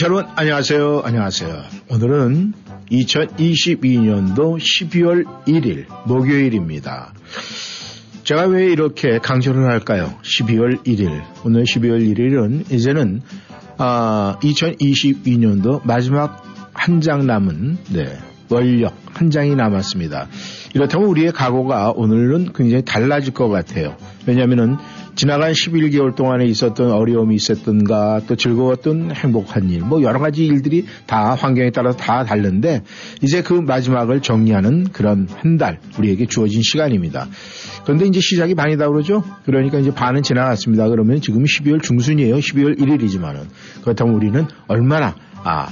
청취자 안녕하세요. 안녕하세요. 오늘은 2022년도 12월 1일 목요일입니다. 제가 왜 이렇게 강조를 할까요? 12월 1일. 오늘 12월 1일은 이제는 아, 2022년도 마지막 한 장 남은 네, 원력 한 장이 남았습니다. 이렇다면 우리의 각오가 오늘은 굉장히 달라질 것 같아요. 왜냐하면은 지나간 11개월 동안에 있었던 어려움이 있었던가 또 즐거웠던 행복한 일, 뭐 여러 가지 일들이 다 환경에 따라서 다 다른데 이제 그 마지막을 정리하는 그런 한 달 우리에게 주어진 시간입니다. 그런데 이제 시작이 반이다 그러죠? 그러니까 이제 반은 지나갔습니다. 그러면 지금 12월 중순이에요. 12월 1일이지만은 그렇다면 우리는 얼마나 아,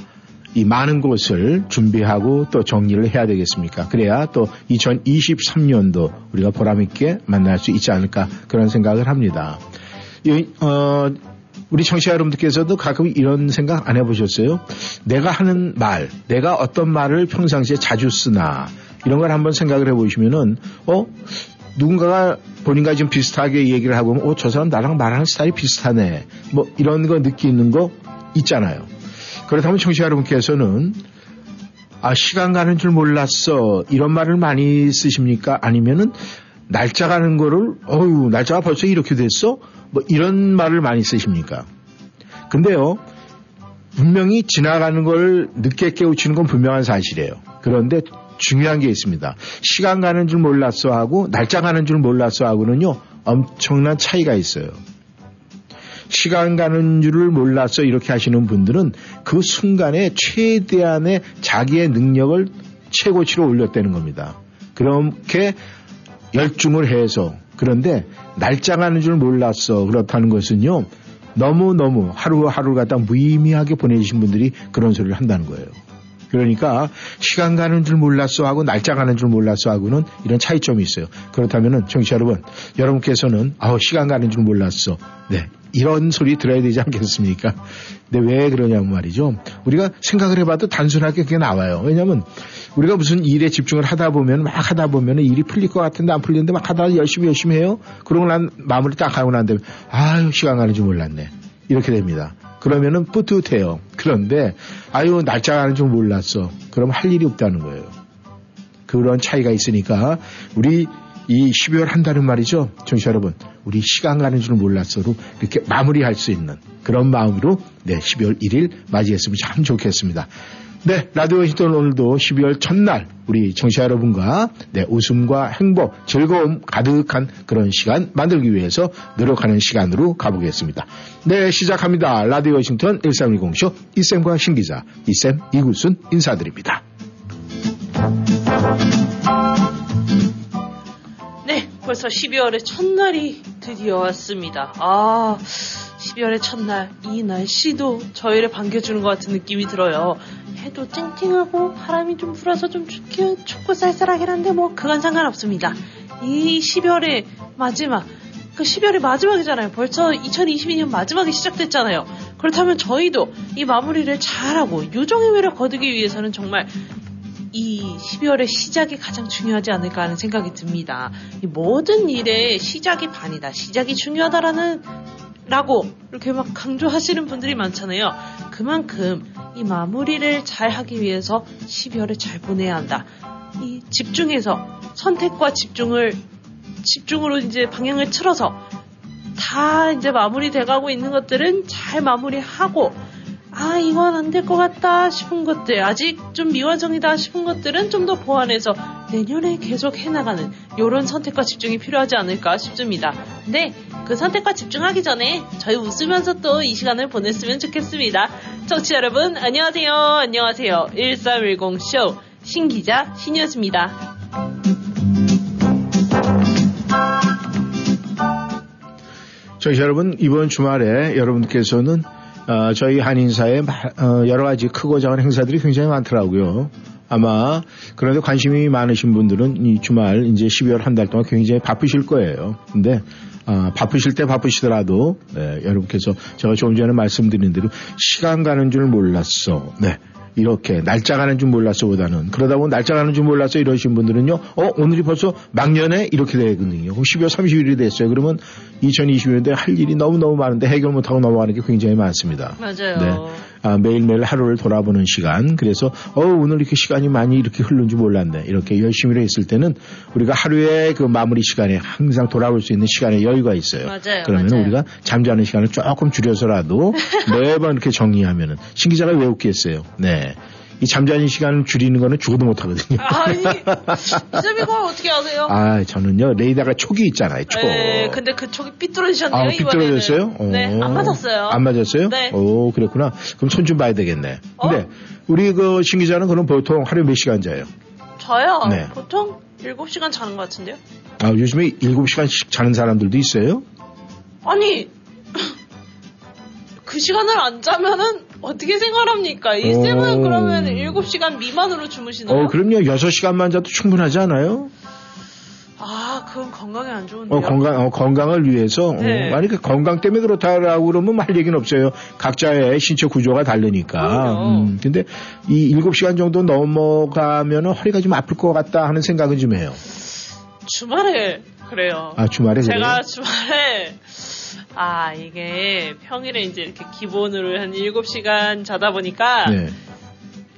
이 많은 것을 준비하고 또 정리를 해야 되겠습니까? 그래야 또 2023년도 우리가 보람있게 만날 수 있지 않을까 그런 생각을 합니다. 이, 어, 우리 청취자 여러분들께서도 가끔 이런 생각 안 해보셨어요? 내가 하는 말, 내가 어떤 말을 평상시에 자주 쓰나 이런 걸 한번 생각을 해보시면은 어 누군가가 본인과 좀 비슷하게 얘기를 하고 어, 저 사람 나랑 말하는 스타일이 비슷하네. 뭐 이런 거 느끼는 거 있잖아요. 그렇다면 청취자 여러분께서는 아, 시간 가는 줄 몰랐어. 이런 말을 많이 쓰십니까? 아니면은 날짜 가는 거를 어유 날짜가 벌써 이렇게 됐어? 뭐 이런 말을 많이 쓰십니까? 근데요. 분명히 지나가는 걸 늦게 깨우치는 건 분명한 사실이에요. 그런데 중요한 게 있습니다. 시간 가는 줄 몰랐어 하고 날짜 가는 줄 몰랐어 하고는요. 엄청난 차이가 있어요. 시간 가는 줄을 몰라서 이렇게 하시는 분들은 그 순간에 최대한의 자기의 능력을 최고치로 올렸다는 겁니다. 그렇게 열중을 해서 그런데 날짜 가는 줄 몰랐어 그렇다는 것은요 너무너무 하루하루 갖다 무의미하게 보내주신 분들이 그런 소리를 한다는 거예요. 그러니까 시간 가는 줄 몰랐어 하고 날짜 가는 줄 몰랐어 하고는 이런 차이점이 있어요. 그렇다면은 청취자 여러분, 여러분께서는 아우 시간 가는 줄 몰랐어. 네. 이런 소리 들어야 되지 않겠습니까? 근데 왜 그러냐면 말이죠. 우리가 생각을 해봐도 단순하게 그게 나와요. 왜냐하면 우리가 무슨 일에 집중을 하다 보면 막 하다 보면 일이 풀릴 것 같은데 안 풀리는데 막 하다 열심히 열심히 해요. 그러고 난 마무리 딱 하고 난 다음에 아유 시간 가는 줄 몰랐네. 이렇게 됩니다. 그러면은 뿌듯해요. 그런데 아유 날짜 가는 줄 몰랐어. 그럼 할 일이 없다는 거예요. 그런 차이가 있으니까 우리 이 12월 한 달은 말이죠. 청취자 여러분, 우리 시간 가는 줄 몰랐어도 이렇게 마무리할 수 있는 그런 마음으로 네, 12월 1일 맞이했으면 참 좋겠습니다. 네, 라디오 히톤 오늘도 12월 첫날 우리 청취자 여러분과 네, 웃음과 행복, 즐거움 가득한 그런 시간 만들기 위해서 노력하는 시간으로 가보겠습니다. 네, 시작합니다. 라디오 워싱턴 1310쇼 이쌤과 신기자, 이쌤 이구순 인사드립니다. 네, 벌써 12월의 첫날이 드디어 왔습니다. 아, 12월의 첫날, 이 날씨도 저희를 반겨주는 것 같은 느낌이 들어요. 해도 찡찡하고 바람이 좀 불어서 좀 춥긴, 춥고 쌀쌀하긴 한데 뭐 그건 상관없습니다. 이 12월의 마지막, 그 12월의 마지막이잖아요. 벌써 2022년 마지막이 시작됐잖아요. 그렇다면 저희도 이 마무리를 잘하고 요정의 매력 거두기 위해서는 정말 이 12월의 시작이 가장 중요하지 않을까 하는 생각이 듭니다. 이 모든 일의 시작이 반이다. 시작이 중요하다라는 라고 이렇게 막 강조하시는 분들이 많잖아요. 그만큼 이 마무리를 잘 하기 위해서 12월을 잘 보내야 한다. 이 집중해서 선택과 집중을 집중으로 이제 방향을 틀어서 다 이제 마무리 돼가고 있는 것들은 잘 마무리하고 아, 이건 안 될 것 같다 싶은 것들, 아직 좀 미완성이다 싶은 것들은 좀 더 보완해서 내년에 계속 해나가는 이런 선택과 집중이 필요하지 않을까 싶습니다. 근데 그 선택과 집중하기 전에 저희 웃으면서 또 이 시간을 보냈으면 좋겠습니다. 청취자 여러분, 안녕하세요. 안녕하세요. 1310쇼 신기자 신이었습니다. 저희 여러분 이번 주말에 여러분께서는 어, 저희 한인사에 어, 여러 가지 크고 작은 행사들이 굉장히 많더라고요. 아마 그런데 관심이 많으신 분들은 이 주말 이제 12월 한 달 동안 굉장히 바쁘실 거예요. 근데 어, 바쁘실 때 바쁘시더라도 네, 여러분께서 제가 조금 전에 말씀드린 대로 시간 가는 줄 몰랐어. 네. 이렇게 날짜 가는 줄 몰랐어보다는 그러다 보면 날짜 가는 줄 몰랐어 이러신 분들은요. 어 오늘이 벌써 막년에 이렇게 되거든요. 12월 30일이 됐어요. 그러면 2020년대 할 일이 너무 너무 많은데 해결 못하고 넘어가는 게 굉장히 많습니다. 맞아요. 네. 아, 매일매일 하루를 돌아보는 시간. 그래서 어 오늘 이렇게 시간이 많이 이렇게 흐른 줄 몰랐네. 이렇게 열심히 했을 때는 우리가 하루의 그 마무리 시간에 항상 돌아볼 수 있는 시간에 여유가 있어요. 맞아요. 그러면 맞아요. 우리가 잠자는 시간을 조금 줄여서라도 매번 이렇게 정리하면은 신 기자가 왜 웃겠어요. 네. 이 잠자는 시간을 줄이는 거는 죽어도 못 하거든요. 아니, 이거 어떻게 아세요? 아, 저는요, 레이더가 촉이 있잖아요, 촉. 네, 근데 그 촉이 삐뚤어지셨네요, 아. 삐뚤어졌어요? 네, 어. 안 맞았어요. 안 맞았어요? 네. 오, 그랬구나. 그럼 손 좀 봐야 되겠네. 어? 근데, 우리 그 신기자는 그럼 보통 하루에 몇 시간 자요? 저요? 네. 보통 7시간 자는 것 같은데요? 아, 요즘에 7시간씩 자는 사람들도 있어요? 아니, 그 시간을 안 자면은 어떻게 생활합니까? 이 오. 쌤은 그러면 7시간 미만으로 주무시나요? 어, 그럼요. 6시간만 자도 충분하지 않아요? 아, 그건 건강에 안 좋은데요? 어, 건강, 어, 건강을 위해서. 네. 어, 아니, 그 건강 때문에 그렇다라고 그러면 할 얘기는 없어요. 각자의 신체 구조가 다르니까. 음, 근데 이 7시간 정도 넘어가면 허리가 좀 아플 것 같다 하는 생각은 좀 해요. 주말에 그래요. 아, 주말에 제가 그래요? 주말에 아 이게 평일에 이제 이렇게 기본으로 한 7시간 자다 보니까 네.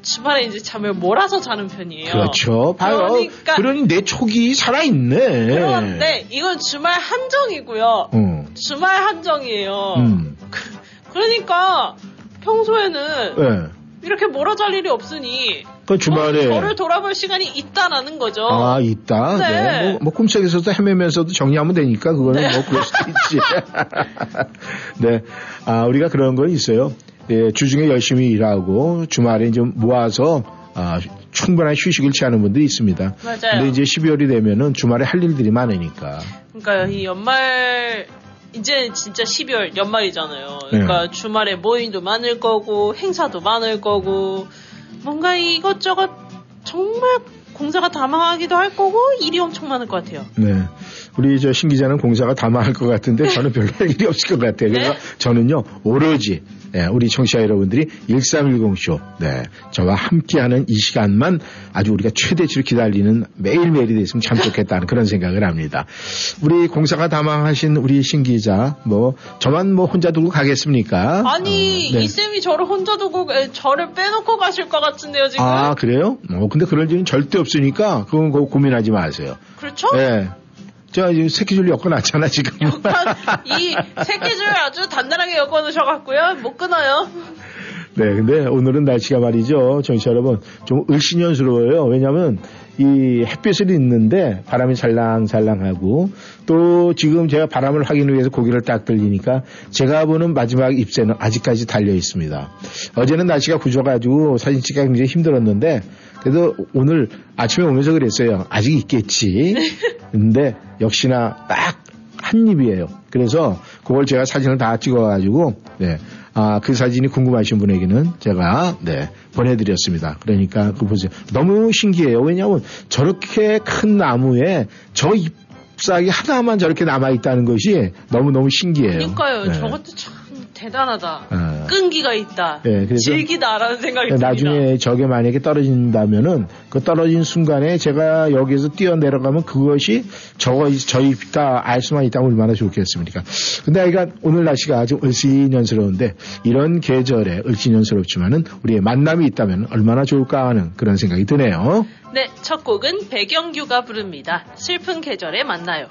주말에 이제 잠을 몰아서 자는 편이에요. 그렇죠. 봐요. 그러니까 그러니 내 촉이 살아있네. 그런데 이건 주말 한정이고요. 어. 주말 한정이에요. 음. 그러니까 평소에는 네. 이렇게 몰아 잘 일이 없으니 그 주말에. 어, 저를 돌아볼 시간이 있다라는 거죠. 아, 있다. 네. 네. 뭐, 뭐 꿈속에서도 헤매면서도 정리하면 되니까 그거는 네. 뭐 그럴 수도 있지. 네. 아, 우리가 그런 건 있어요. 예, 주중에 열심히 일하고 주말에 좀 모아서 아, 충분한 휴식을 취하는 분들이 있습니다. 맞아요. 근데 이제 12월이 되면은 주말에 할 일들이 많으니까. 그러니까 이 연말 이제 진짜 12월 연말이잖아요. 그러니까 네. 주말에 모임도 많을 거고 행사도 많을 거고 뭔가 이것저것 정말 공사가 다 망하기도 할 거고 일이 엄청 많을 것 같아요. 네. 우리 저 신 기자는 공사가 다 망할 것 같은데 저는 별로 할 일이 없을 것 같아요. 그래서 네? 저는요, 오로지, 예, 우리 청취자 여러분들이 1310쇼, 네, 저와 함께하는 이 시간만 아주 우리가 최대치로 기다리는 매일매일이 됐으면 참 좋겠다는 그런 생각을 합니다. 우리 공사가 다 망하신 우리 신 기자, 뭐, 저만 뭐 혼자 두고 가겠습니까? 아니 어, 네. 이 쌤이 저를 혼자 두고 에, 저를 빼놓고 가실 것 같은데요 지금. 아, 그래요? 어, 근데 그럴 일은 절대 없으니까 그건 고민하지 마세요. 그렇죠? 예. 지금 새끼줄 엮어놨잖아, 지금. 이 새끼줄 아주 단단하게 엮어놓으셔갖고요 못 끊어요. 네, 근데 오늘은 날씨가 말이죠. 정치 여러분, 좀 을신연스러워요. 왜냐면, 이 햇빛을 있는데 바람이 살랑살랑하고 또 지금 제가 바람을 확인을 위해서 고개를 딱 들리니까 제가 보는 마지막 잎새는 아직까지 달려 있습니다. 어제는 날씨가 구져가지고 사진 찍기가 굉장히 힘들었는데 그래도 오늘 아침에 오면서 그랬어요. 아직 있겠지. 근데 역시나 딱 한 입이에요. 그래서 그걸 제가 사진을 다 찍어가지고 네. 아, 그 사진이 궁금하신 분에게는 제가 네, 보내드렸습니다. 그러니까 그 보세요. 너무 신기해요. 왜냐하면 저렇게 큰 나무에 저 잎사귀 하나만 저렇게 남아있다는 것이 너무너무 신기해요. 그러니까요. 네. 저것도 참 대단하다. 아. 끈기가 있다. 네, 그래서 질기다라는 생각이 듭니다. 나중에 저게 만약에 떨어진다면은 그 떨어진 순간에 제가 여기서 뛰어 내려가면 그것이 저거 저희다 알 수만 있다면 얼마나 좋겠습니까? 근데 아이가 오늘 날씨가 아주 을씨년스러운데 이런 계절에 을씨년스럽지만은 우리의 만남이 있다면 얼마나 좋을까 하는 그런 생각이 드네요. 네, 첫 곡은 배경규가 부릅니다. 슬픈 계절에 만나요.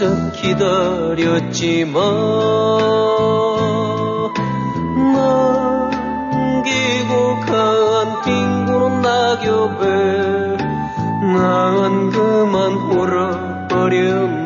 모습 기다렸지만 남기고 간 빙그런 낙엽에 난 그만 울어버렸네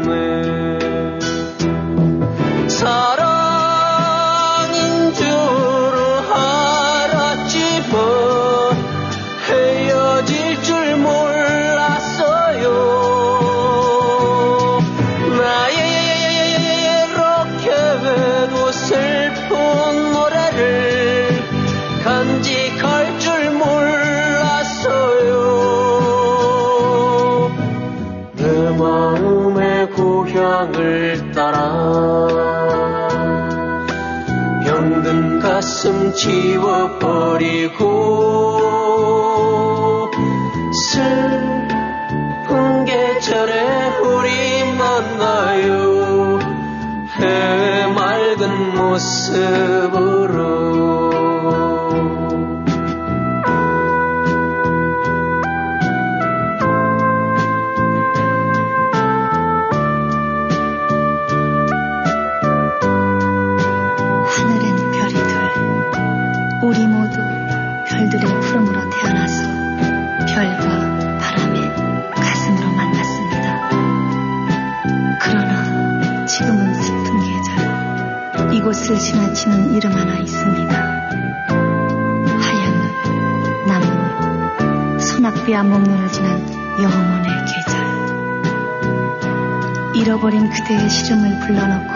해 지나치는 이름 하나 있습니다. 하얀 눈, 나무, 소낙비와 목련을 지난 영원의 계절 잃어버린 그대의 시름을 불러넣고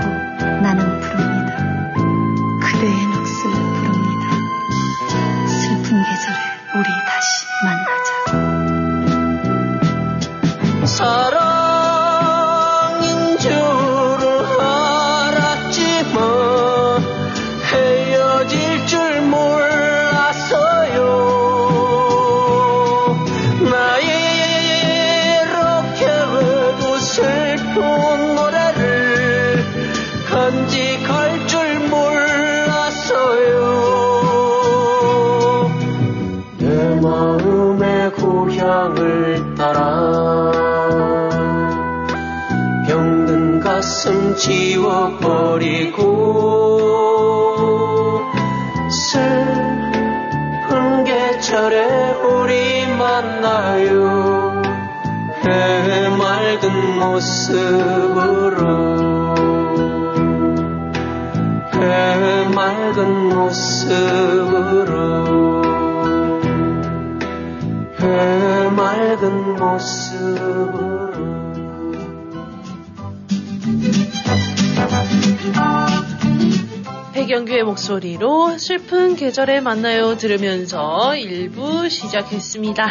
계절에 만나요 들으면서 1부 시작했습니다.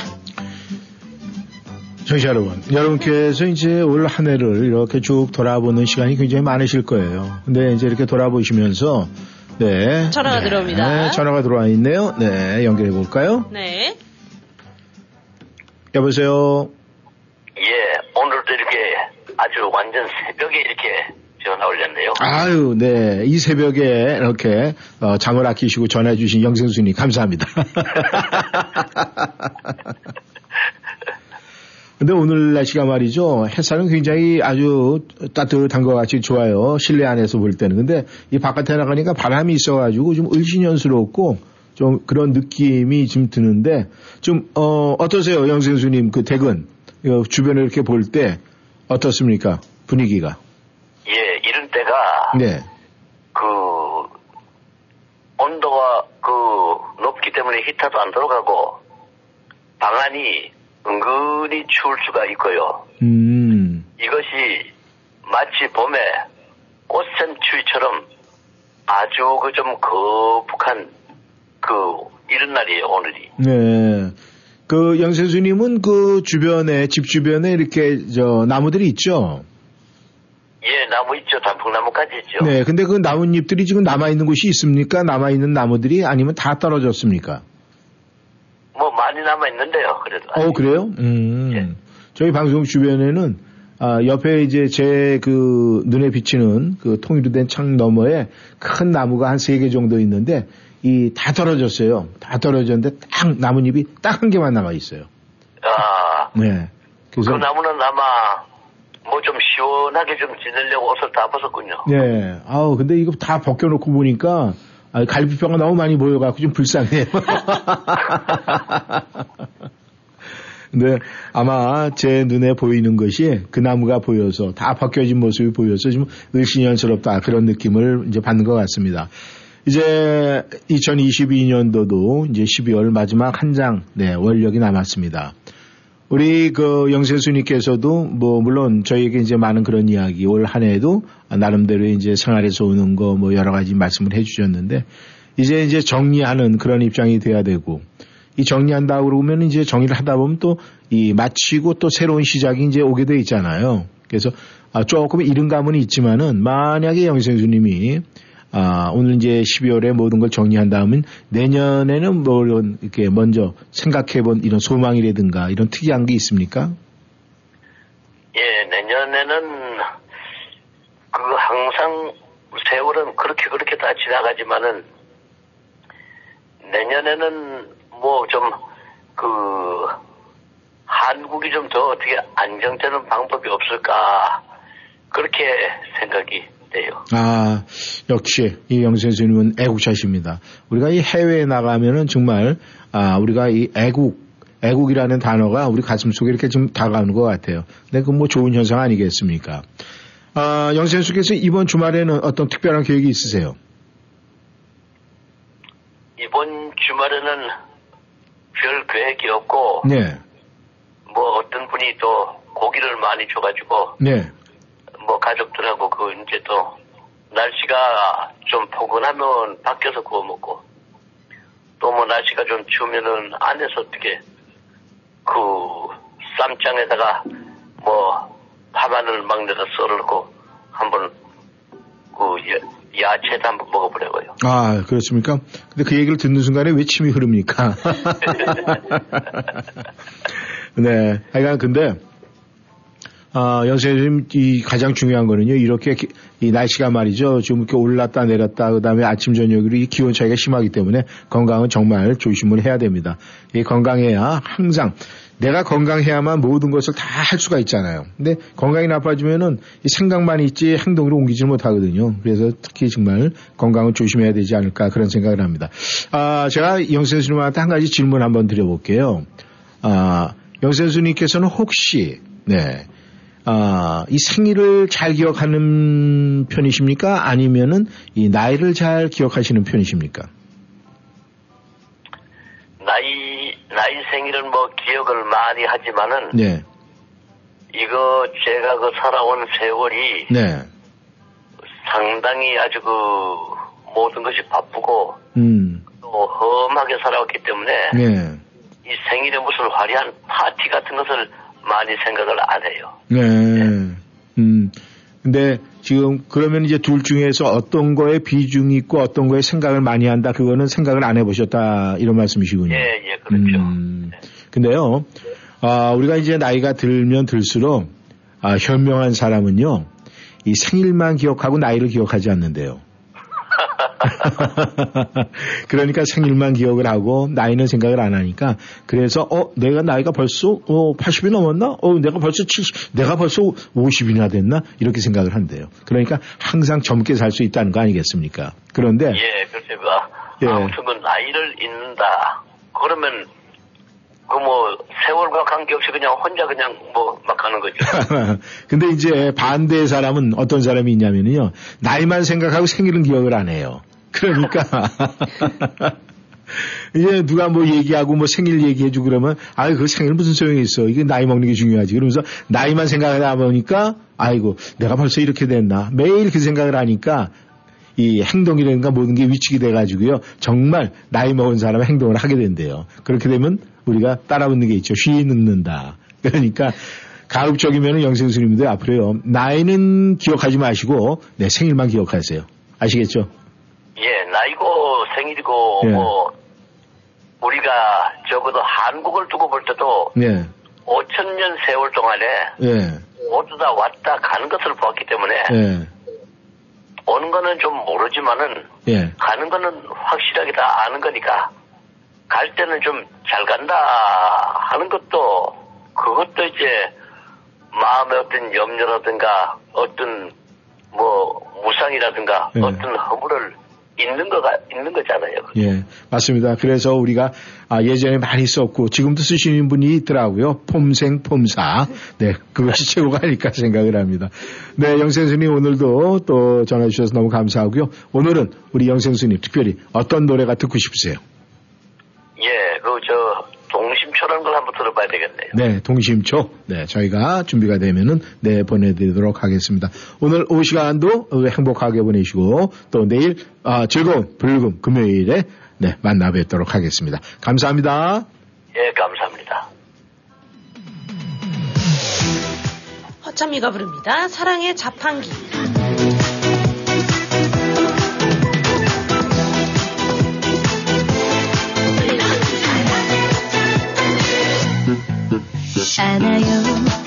청취자 여러분, 여러분께서 이제 올 한 해를 이렇게 쭉 돌아보는 시간이 굉장히 많으실 거예요. 근데 이제 이렇게 돌아보시면서, 네. 전화가 네, 들어옵니다. 네, 전화가 들어와 있네요. 네, 연결해 볼까요? 네. 여보세요? 예, 오늘도 이렇게 아주 완전 새벽에 이렇게 전화 올렸네요. 아유, 네. 이 새벽에 이렇게 어, 잠을 아끼시고 전화해 주신 영생순이 감사합니다. 근데 오늘 날씨가 말이죠. 햇살은 굉장히 아주 따뜻한 것 같이 좋아요. 실내 안에서 볼 때는. 근데 이 바깥에 나가니까 바람이 있어가지고 좀 을신연스럽고 좀 그런 느낌이 좀 드는데 좀, 어, 어떠세요? 영생수님 그 댁은 어, 주변에 이렇게 볼 때 어떻습니까? 분위기가. 네. 그 온도가 그 높기 때문에 히터도 안 들어가고 방안이 은근히 추울 수가 있고요. 음. 이것이 마치 봄에 꽃샘 추위처럼 아주 그 좀 거북한 그 이런 날이에요 오늘이. 네. 그 영세수님은 그 주변에 집 주변에 이렇게 저 나무들이 있죠. 예, 나무 있죠. 단풍나무까지 있죠. 네, 근데 그 나뭇잎들이 지금 남아있는 곳이 있습니까? 남아있는 나무들이 아니면 다 떨어졌습니까? 뭐 많이 남아 있는데요. 그래도. 어, 그래요? 음. 예. 저희 방송 주변에는 아, 옆에 이제 제 그 눈에 비치는 그 통일로 된 창 너머에 큰 나무가 한 세 개 정도 있는데 이 다 떨어졌어요. 다 떨어졌는데 딱 나뭇잎이 딱 한 개만 남아 있어요. 아, 네. 그 그래서 나무는 아마 뭐 좀 시원하게 좀 지내려고 옷을 다 벗었군요. 네. 아우 근데 이거 다 벗겨놓고 보니까 아, 갈비뼈가 너무 많이 보여갖고 좀 불쌍해요. 근데 아마 제 눈에 보이는 것이 그 나무가 보여서 다 벗겨진 모습이 보여서 좀 을신연스럽다 그런 느낌을 이제 받는 것 같습니다. 이제 2022년도도 이제 12월 마지막 한 장, 네, 원력이 남았습니다. 우리 그 영세수님께서도 뭐 물론 저희에게 이제 많은 그런 이야기 올 한 해에도 나름대로 이제 생활에서 오는 거 뭐 여러 가지 말씀을 해주셨는데 이제 이제 정리하는 그런 입장이 돼야 되고 이 정리한다 그러면 이제 정리를 하다 보면 또 이 마치고 또 새로운 시작이 이제 오게 돼 있잖아요. 그래서 아, 조금 이른 감은 있지만은 만약에 영생수님이 아, 오늘 이제 12월에 모든 걸 정리한 다음은 내년에는 뭐 이렇게 먼저 생각해 본 이런 소망이라든가 이런 특이한 게 있습니까? 예, 내년에는 그 항상 세월은 그렇게 그렇게 다 지나가지만은 내년에는 뭐 좀 그 한국이 좀 더 어떻게 안정되는 방법이 없을까 그렇게 생각이 돼요. 아, 역시 이 영생수님은 애국자십니다. 우리가 이 해외에 나가면은 정말 아, 우리가 이 애국 애국이라는 단어가 우리 가슴 속에 이렇게 좀 다가오는 것 같아요. 근데 그 뭐 좋은 현상 아니겠습니까? 아, 영생수께서 이번 주말에는 어떤 특별한 계획이 있으세요? 이번 주말에는 별 계획이 없고 네, 뭐 어떤 분이 또 고기를 많이 줘가지고 네, 뭐 가족들하고 그 이제 또 날씨가 좀 포근하면 밖에서 구워 먹고 또 뭐 날씨가 좀 추우면은 안에서 어떻게 그 쌈장에다가 뭐 밥안을 막 내다 썰고 한번 그 야, 야채도 한번 먹어보려고요. 아, 그렇습니까? 근데 그 얘기를 듣는 순간에 왜 침이 흐릅니까? 네. 하여간 근데, 아, 연세님, 이 가장 중요한 거는요, 이렇게 기- 이 날씨가 말이죠. 좀 이렇게 올랐다 내렸다, 그 다음에 아침, 저녁으로 이 기온 차이가 심하기 때문에 건강은 정말 조심을 해야 됩니다. 이 건강해야 항상 내가 건강해야만 모든 것을 다 할 수가 있잖아요. 근데 건강이 나빠지면은 이 생각만 있지 행동으로 옮기지 못하거든요. 그래서 특히 정말 건강을 조심해야 되지 않을까 그런 생각을 합니다. 아, 제가 영sen수님한테 한 가지 질문 한번 드려볼게요. 아, 영sen수님께서는 혹시, 네, 아, 이 생일을 잘 기억하는 편이십니까? 아니면은 이 나이를 잘 기억하시는 편이십니까? 나이 나이 생일은 뭐 기억을 많이 하지만은 네, 이거 제가 그 살아온 세월이 네, 상당히 아주 그 모든 것이 바쁘고 음, 또 험하게 살아왔기 때문에 네, 이 생일에 무슨 화려한 파티 같은 것을 많이 생각을 안 해요. 네. 음. 근데 지금 그러면 이제 둘 중에서 어떤 거에 비중이 있고 어떤 거에 생각을 많이 한다 그거는 생각을 안 해보셨다 이런 말씀이시군요. 예, 예, 그렇죠. 음, 근데요, 아, 우리가 이제 나이가 들면 들수록 아, 현명한 사람은요, 이 생일만 기억하고 나이를 기억하지 않는데요. 그러니까 생일만 기억을 하고 나이는 생각을 안 하니까 그래서 어 내가 나이가 벌써 어 80이 넘었나? 어 내가 벌써 70 내가 벌써 50이나 됐나? 이렇게 생각을 한대요. 그러니까 항상 젊게 살 수 있다는 거 아니겠습니까? 그런데 예, 그렇죠. 그 예. 아무튼 그 나이를 잊는다. 그러면 그 뭐 세월과 관계없이 그냥 혼자 그냥 뭐막 하는 거죠. 근데 이제 반대의 사람은 어떤 사람이 있냐면요. 나이만 생각하고 생일은 기억을 안 해요. 그러니까. 이제 누가 뭐 얘기하고 뭐 생일 얘기해주고 그러면 아유 그 생일 무슨 소용이 있어 이게 나이 먹는 게 중요하지 그러면서 나이만 생각하다 보니까 아이고 내가 벌써 이렇게 됐나 매일 그 생각을 하니까 이 행동이라든가 모든 게 위축이 돼가지고요 정말 나이 먹은 사람의 행동을 하게 된대요 그렇게 되면 우리가 따라붙는 게 있죠 쉬 늙는다 그러니까 가급적이면 영생스님들 앞으로요. 나이는 기억하지 마시고 내 생일만 기억하세요. 아시겠죠? 예, 나이고 생일이고 예. 뭐 우리가 적어도 한국을 두고 볼 때도 네. 5천 년 세월 동안에 예. 모두 다 왔다 가는 것을 보았기 때문에 예. 오는 거는 좀 모르지만은 예. 가는 거는 확실하게 다 아는 거니까 갈 때는 좀 잘 간다 하는 것도 그것도 이제 마음의 어떤 염려라든가 어떤 뭐 무상이라든가 예. 어떤 허물을 있는 거가 있는 거잖아요. 예, 맞습니다. 그래서 우리가 아, 예전에 많이 썼고 지금도 쓰시는 분이 있더라고요. 폼생 폼사. 네, 그것이 최고가 아닐까 생각을 합니다. 네, 영생스님 오늘도 또 전화 주셔서 너무 감사하고요. 오늘은 우리 영생스님 특별히 어떤 노래가 듣고 싶으세요? 예, 그 저 동심초라는 걸 한번 들어봐야 되겠네요. 네, 동심초. 네, 저희가 준비가 되면은 네 보내드리도록 하겠습니다. 오늘 오후 시간도 어, 행복하게 보내시고 또 내일 아, 즐거운 불금 금요일에 네 만나 뵙도록 하겠습니다. 감사합니다. 예, 감사합니다. 허참이가 부릅니다. 사랑의 자판기. 않아요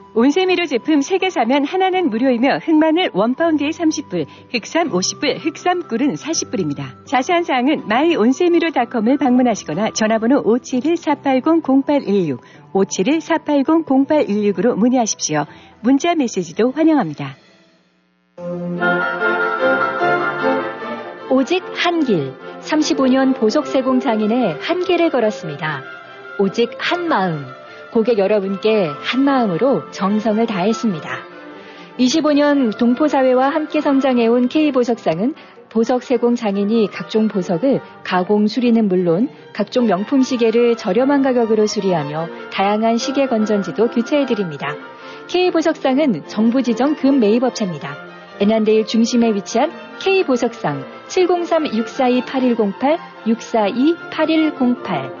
온세미료 제품 3개 사면 하나는 무료이며 흑마늘 원파운드에 30불, 흑삼 50불, 흑삼꿀은 40불입니다. 자세한 사항은 마이온세미료닷컴을 방문하시거나 전화번호 571-480-0816, 571-480-0816으로 문의하십시오. 문자 메시지도 환영합니다. 오직 한 길, 35년 보석세공 장인의 한길을 걸었습니다. 오직 한 마음, 고객 여러분께 한 마음으로 정성을 다했습니다. 25년 동포사회와 함께 성장해온 K보석상은 보석 세공 장인이 각종 보석을 가공 수리는 물론 각종 명품 시계를 저렴한 가격으로 수리하며 다양한 시계 건전지도 교체해드립니다. K보석상은 정부 지정 금 매입업체입니다. 애난데일 중심에 위치한 K보석상 703-642-8108, 642-8108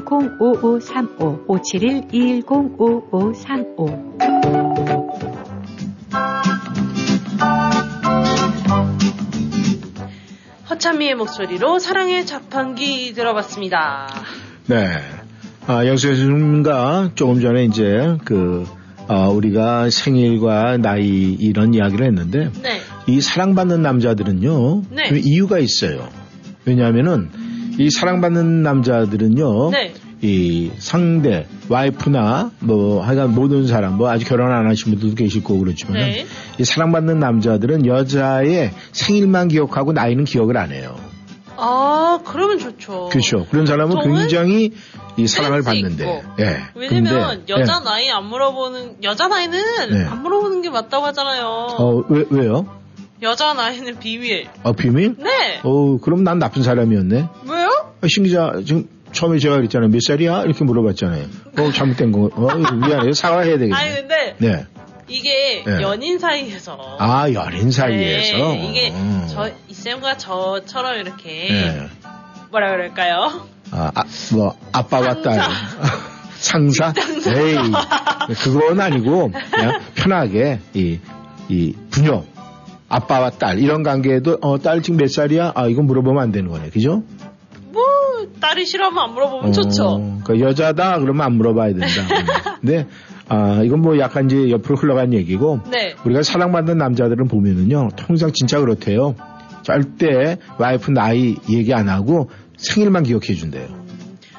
210-5535 571-210-5535 허찬미의 목소리로 사랑의 자판기 들어봤습니다. 네. 아, 영수님과 조금 전에 이제 그, 아, 우리가 생일과 나이 이런 이야기를 했는데, 네. 이 사랑받는 남자들은요, 네. 좀 이유가 있어요. 왜냐하면은, 이 사랑받는 남자들은요, 네. 이 상대, 와이프나 뭐 하여간 모든 사람, 뭐 아직 결혼 안 하신 분들도 계실 거고 그렇지만, 네. 이 사랑받는 남자들은 여자의 생일만 기억하고 나이는 기억을 안 해요. 아, 그러면 좋죠. 그렇죠. 그런 사람은 굉장히 이 사랑을 받는데. 있고. 예. 왜냐면 근데, 여자 예. 나이 안 물어보는 여자 나이는 네. 안 물어보는 게 맞다고 하잖아요. 어, 왜, 왜요? 여자 나이는 비밀. 어, 비밀? 네. 어, 그럼 난 나쁜 사람이었네. 왜요? 아, 신 기자, 지금 처음에 제가 그랬잖아요. 몇 살이야? 이렇게 물어봤잖아요. 어, 잘못된 거. 어, 미안해요. 사과해야 되겠네. 아니 근데 네. 이게 네. 연인 사이에서 아, 연인 사이에서. 네, 이게 어. 저 이쌤과 저처럼 이렇게 네. 뭐라 그럴까요? 아, 아, 뭐, 아 빠와 딸. 상사? 에이, 그건 아니고, 그냥 편하게, 이, 이, 부녀. 아빠와 딸. 이런 관계에도, 어, 딸 지금 몇 살이야? 아, 이건 물어보면 안 되는 거네. 그죠? 뭐 딸이 싫어하면 안 물어보면 좋죠. 어, 그러니까 여자다? 그러면 안 물어봐야 된다. 음. 근데, 아, 이건 뭐 약간 이제 옆으로 흘러간 얘기고, 네. 우리가 사랑받는 남자들은 보면은요, 통상 진짜 그렇대요. 절대 와이프 나이 얘기 안 하고 생일만 기억해 준대요.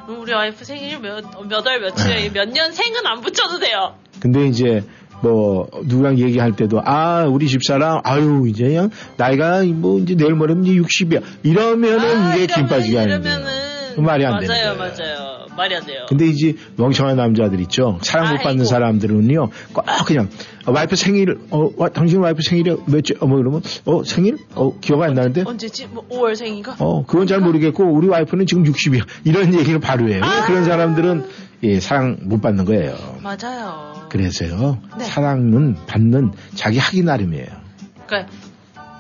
음, 우리 와이프 생일 몇, 몇월 며칠에 몇년 생은 안 붙여도 돼요. 근데 이제 뭐 누구랑 얘기할 때도 아 우리 집사람 아유 이제 그냥 나이가 뭐 이제 내일 모레면 이제 60이야 이러면은 이게 김 빠지게 하는 거예요. 아, 이러면은 말이 안 되는 맞아요. 맞아요. 말이 안 돼요. 근데 이제 멍청한 남자들 있죠. 사랑 못 받는 아이고. 사람들은요. 꼭 그냥 어, 와이프 생일 어 와, 당신 와이프 생일이 몇째 어 뭐 이러면 어 생일 어 기억 안 나는데 언제지? 뭐 5월 생인가? 어 그건 잘 모르겠고 우리 와이프는 지금 60이야 이런 얘기를 바로 해요. 아. 그런 사람들은 예 사랑 못 받는 거예요. 맞아요. 그래서요 네. 사랑은 받는 자기 하기 나름이에요. 그러니까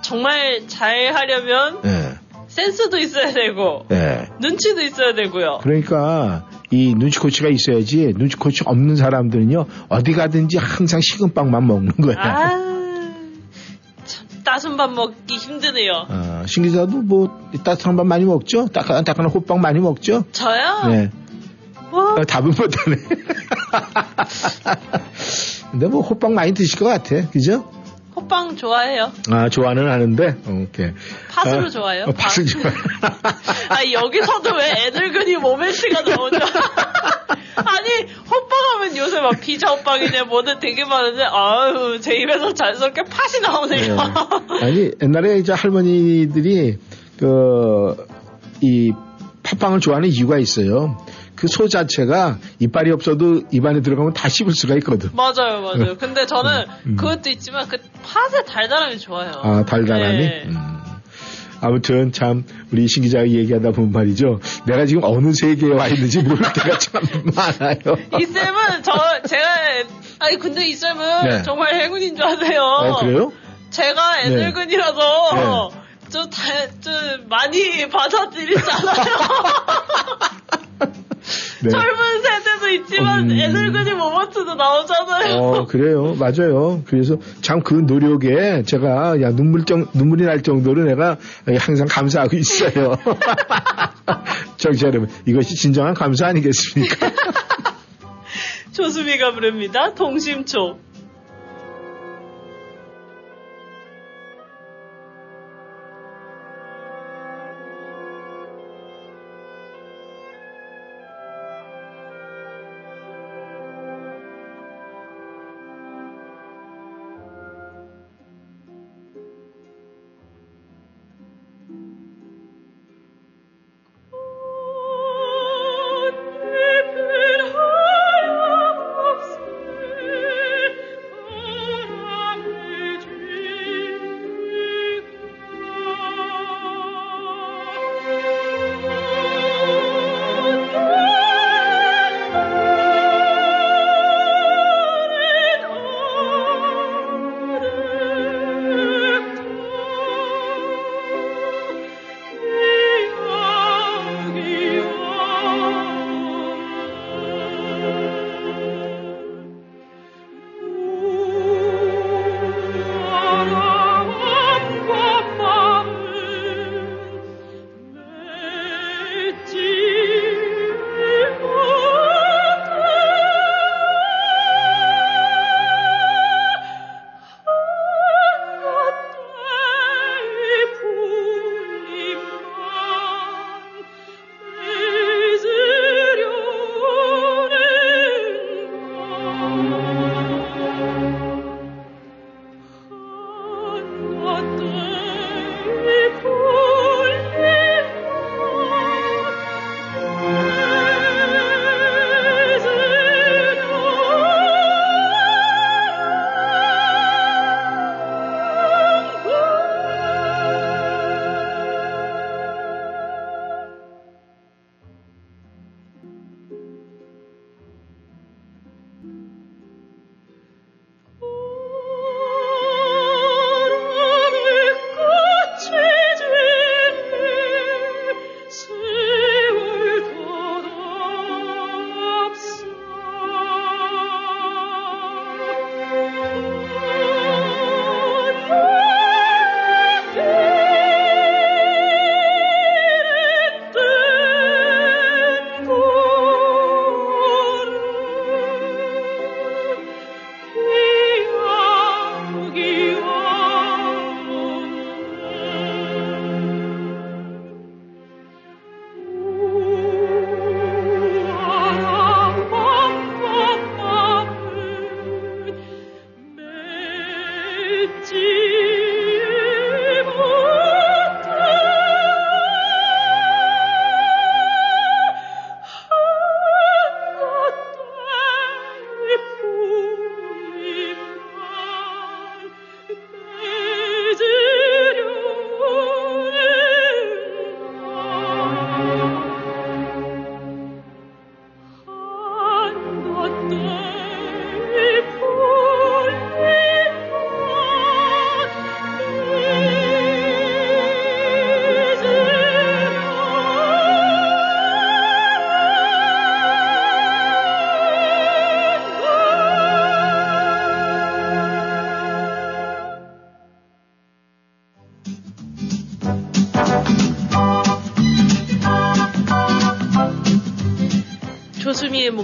정말 잘 하려면 예. 센스도 있어야 되고 예. 눈치도 있어야 되고요. 그러니까 이 눈치 코치가 있어야지 눈치 코치 없는 사람들은요 어디 가든지 항상 식은빵만 먹는 거야. 아, 참 따순 밥 먹기 힘드네요. 어, 신 기자도 뭐 따뜻한 밥 많이 먹죠? 따끈 따끈한 호빵 많이 먹죠? 저요? 네. 뭐 어, 답은 못하네. 근데 뭐 호빵 많이 드실 것 같아, 그죠? 호빵 좋아해요. 아 좋아는 하는데, 오케이. 팥으로 어, 좋아해요? 어, 팥을 좋아. 아 여기서도 왜 애늙은이 모멘트가 나오죠? 아니 호빵하면 요새 막 피자 호빵이네 뭐든 되게 많은데 아유 제 입에서 자연스럽게 팥이 나오네요. 아니 옛날에 이제 할머니들이 그 이 팥빵을 좋아하는 이유가 있어요. 그 소 자체가 이빨이 없어도 입안에 들어가면 다 씹을 수가 있거든. 맞아요, 맞아요. 근데 저는 음. 그것도 있지만 그 팥의 달달함이 좋아요. 아 달달함이. 네. 음. 아무튼 참 우리 신 기자가 얘기하다 보면 말이죠. 내가 지금 어느 세계에 와 있는지 모를 때가 참 많아요. 이 쌤은 저 제가 아니 근데 이 쌤은 네. 정말 행운인 줄 아세요. 어, 그래요? 제가 네. 애늙은이라서 좀, 다, 좀 많이 받아들이잖아요. 네. 젊은 세대도 있지만 음. 애늙은이 모먼트도 나오잖아요. 어, 그래요. 맞아요. 그래서 참 그 노력에 제가 야, 눈물 정, 눈물이 날 정도로 내가 항상 감사하고 있어요. 정치 여러분, 이것이 진정한 감사 아니겠습니까? 조수미가 부릅니다. 동심초.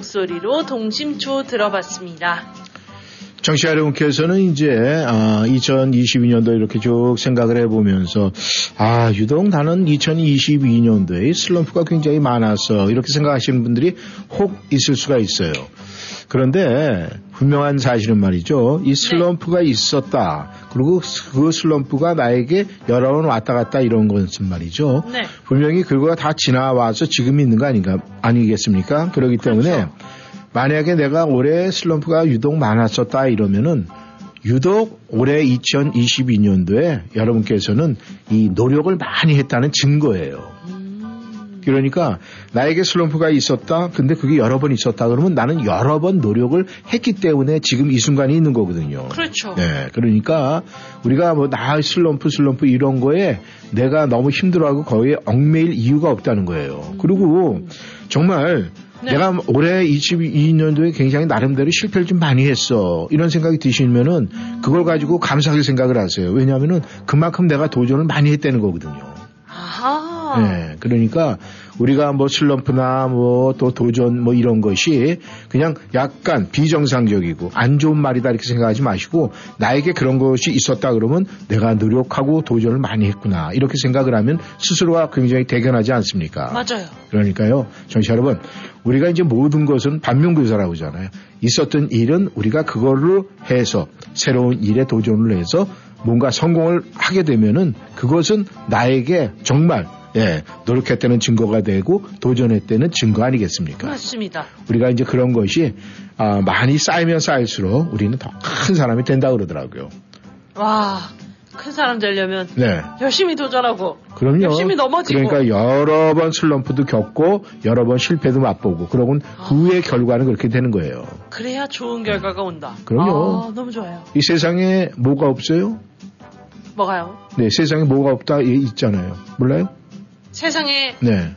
목소리로 동심초 들어봤습니다. 정치 여러분께서는 이제 아, 2022년도 이렇게 쭉 생각을 해보면서 아 유독 나는 2022년도에 슬럼프가 굉장히 많아서 이렇게 생각하시는 분들이 혹 있을 수가 있어요. 그런데 분명한 사실은 말이죠. 이 슬럼프가 있었다. 그리고 그 슬럼프가 나에게 여러 번 왔다 갔다 이런 것은 말이죠. 네. 분명히 그거가 다 지나와서 지금 있는 거 아닌가 아니겠습니까? 그렇기 때문에 만약에 내가 올해 슬럼프가 유독 많았었다 이러면은 유독 올해 2022년도에 여러분께서는 이 노력을 많이 했다는 증거예요. 그러니까 나에게 슬럼프가 있었다. 근데 그게 여러 번 있었다. 그러면 나는 여러 번 노력을 했기 때문에 지금 이 순간이 있는 거거든요. 그렇죠. 네. 그러니까 우리가 뭐 나 슬럼프 슬럼프 이런 거에 내가 너무 힘들어하고 거기에 얽매일 이유가 없다는 거예요. 그리고 정말 네. 내가 올해 22년도에 굉장히 나름대로 실패를 좀 많이 했어. 이런 생각이 드시면은 그걸 가지고 감사하게 생각을 하세요. 왜냐하면은 그만큼 내가 도전을 많이 했다는 거거든요. 네, 그러니까 우리가 뭐 슬럼프나 뭐 또 도전 뭐 이런 것이 그냥 약간 비정상적이고 안 좋은 말이다 이렇게 생각하지 마시고 나에게 그런 것이 있었다 그러면 내가 노력하고 도전을 많이 했구나 이렇게 생각을 하면 스스로가 굉장히 대견하지 않습니까? 맞아요. 그러니까요, 청취자 여러분, 우리가 이제 모든 것은 반면교사라고 하잖아요. 있었던 일은 우리가 그걸로 해서 새로운 일에 도전을 해서 뭔가 성공을 하게 되면은 그것은 나에게 정말 예, 노력했다는 증거가 되고 도전했다는 증거 아니겠습니까? 맞습니다. 우리가 이제 그런 것이 아, 많이 쌓이면 쌓일수록 우리는 더 큰 사람이 된다 그러더라고요. 와, 큰 사람 되려면 네. 열심히 도전하고 그럼요. 열심히 넘어지고 그러니까 여러 번 슬럼프도 겪고 여러 번 실패도 맛보고 그러곤 후의 결과는 그렇게 되는 거예요. 그래야 좋은 결과가 온다. 그럼요. 아, 너무 좋아요. 이 세상에 뭐가 없어요? 뭐가요? 네, 세상에 뭐가 없다 이- 있잖아요. 몰라요? 세상에 네,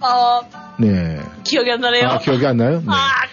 어 네. 기억이 안 나네요. 아, 기억이 안 나요?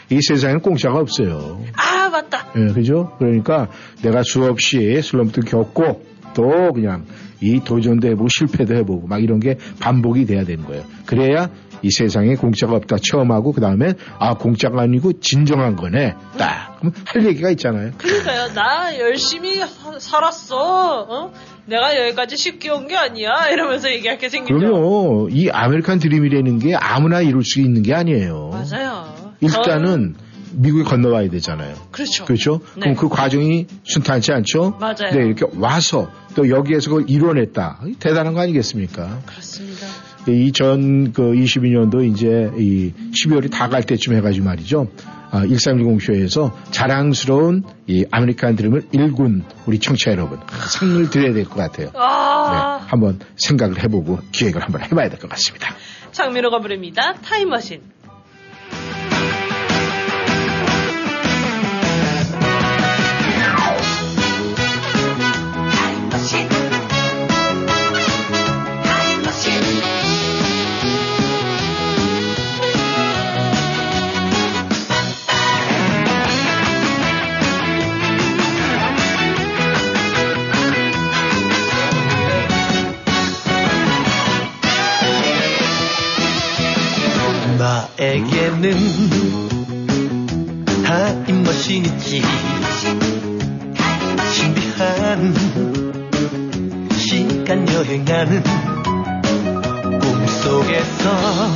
네. 이 세상에는 공짜가 없어요. 아, 맞다. 예, 그죠? 그러니까 내가 수없이 슬럼프도 겪고 또 그냥 이 도전도 해보고 실패도 해보고 막 이런 게 반복이 돼야 되는 거예요. 그래야 이 세상에 공짜가 없다 처음 하고 그 다음에 아 공짜가 아니고 진정한 거네 딱 그럼 할 얘기가 있잖아요. 그러니까요. 나 열심히 사- 살았어. 어? 내가 여기까지 쉽게 온 게 아니야. 이러면서 얘기할 게 생기죠. 그럼요. 이 아메리칸 드림이라는 게 아무나 이룰 수 있는 게 아니에요. 맞아요. 일단은 미국에 건너와야 되잖아요. 그렇죠. 그렇죠? 네. 그럼 그 과정이 순탄치 않죠? 맞아요. 네, 이렇게 와서 또 여기에서 그걸 이뤄냈다. 대단한 거 아니겠습니까? 그렇습니다. 이전 그 22년도 이제 이 12월이 다 갈 때쯤 해가지고 말이죠. 아, 1310 쇼에서 자랑스러운 이 아메리칸 드림을 일군 우리 청취자 여러분 상을 드려야 될 것 같아요. 아, 네, 한번 생각을 해보고 기획을 한번 해봐야 될 것 같습니다. 장민호가 부릅니다. 타임머신. 나에게는 타임머신 있지 신비한 시간 여행하는 꿈속에서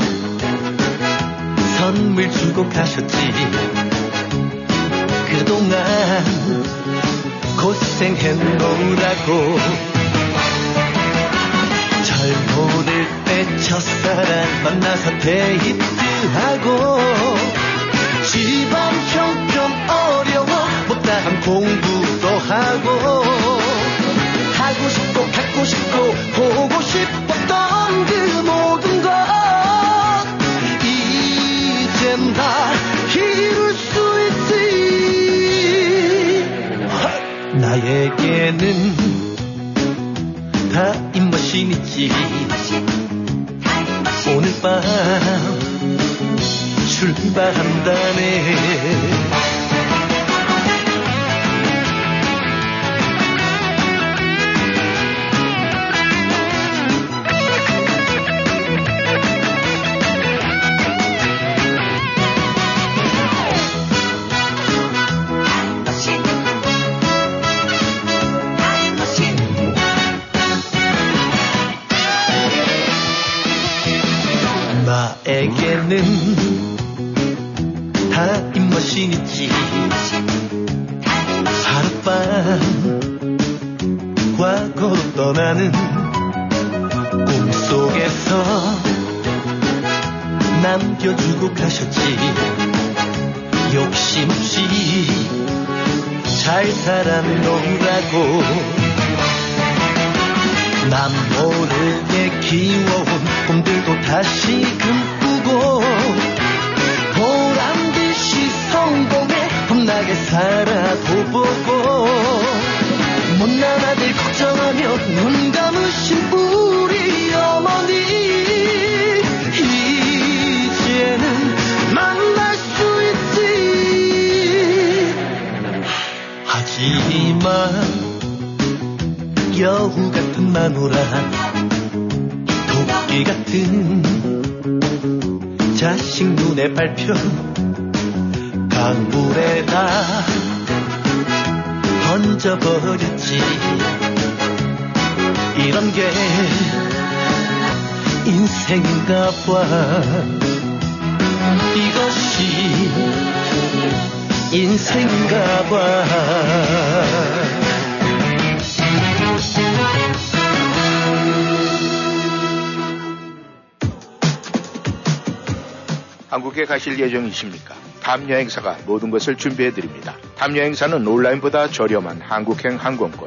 선물 주고 가셨지. 그동안 고생했노라고 젊어들 때 첫사랑 만나서 데이트 하고 집안 형편 어려워 못다한 공부도 하고 하고 싶고 갖고 싶고 보고 싶었던 그 모든 것 이젠 다 이룰 수 있지. 나에게는 타임머신 있지. 오늘 밤 출발한다네 가실 예정이십니까? 탑 여행사가 모든 것을 준비해 드립니다. 탑 여행사는 온라인보다 저렴한 한국행 항공권,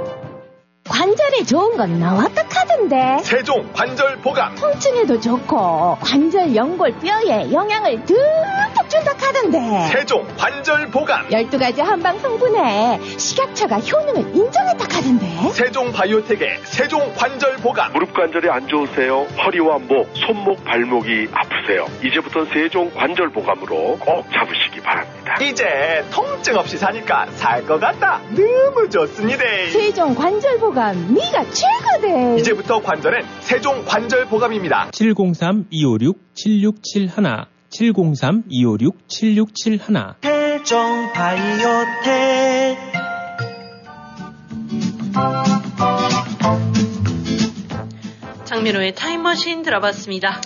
관절에 좋은 건 나왔다 카던데? 세종 관절 보감 통증에도 좋고 관절 연골 뼈에 영양을 듬뿍 준다 카던데. 세종 관절 보감 12가지 한방 성분에 식약처가 효능을 인정했다 카던데. 세종 바이오텍의 세종 관절 보감 무릎 관절이 안 좋으세요? 허리와 목, 손목, 발목이 아프세요? 이제부터 세종 관절 보감으로 꼭 잡으시기 바랍니다. 이제 통증 없이 사니까 살 것 같다. 너무 좋습니다. 세종 관절 보감 네가 최고대 이제부터 관절은 세종 관절 보감입니다. 703-256-7671 703-256-7671 세종 바이오텍 장민호의 타임머신 들어봤습니다.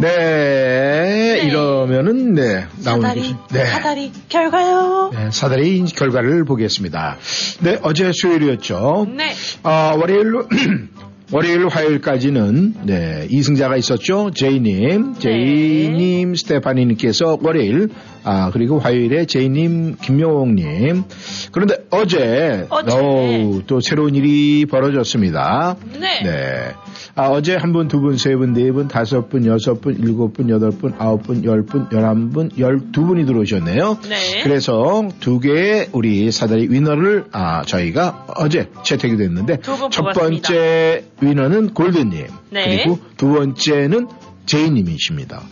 네, 이러면은 네 나오는 사다리, 것이 네. 사다리 결과요. 네, 사다리 결과를 보겠습니다. 네, 어제 수요일이었죠. 네. 아, 월요일 월요일 화요일까지는 네, 이승자가 있었죠. 제이님, 제이님, 스테파니님께서 월요일 아 그리고 화요일에 제이님, 김명옥님. 그런데 어제, 어제. 어우, 또 새로운 일이 벌어졌습니다. 네. 네. 아, 어제 한 분, 두 분, 세 분, 네 분, 다섯 분, 여섯 분, 일곱 분, 여덟 분, 아홉 분, 열 분, 열한 분, 열두 분이 들어오셨네요. 네. 그래서 두 개의 우리 사다리 위너를 아, 저희가 어제 채택이 됐는데 두분 첫. 번째 위너는 골드님 네. 그리고 두 번째는 제이님이십니다.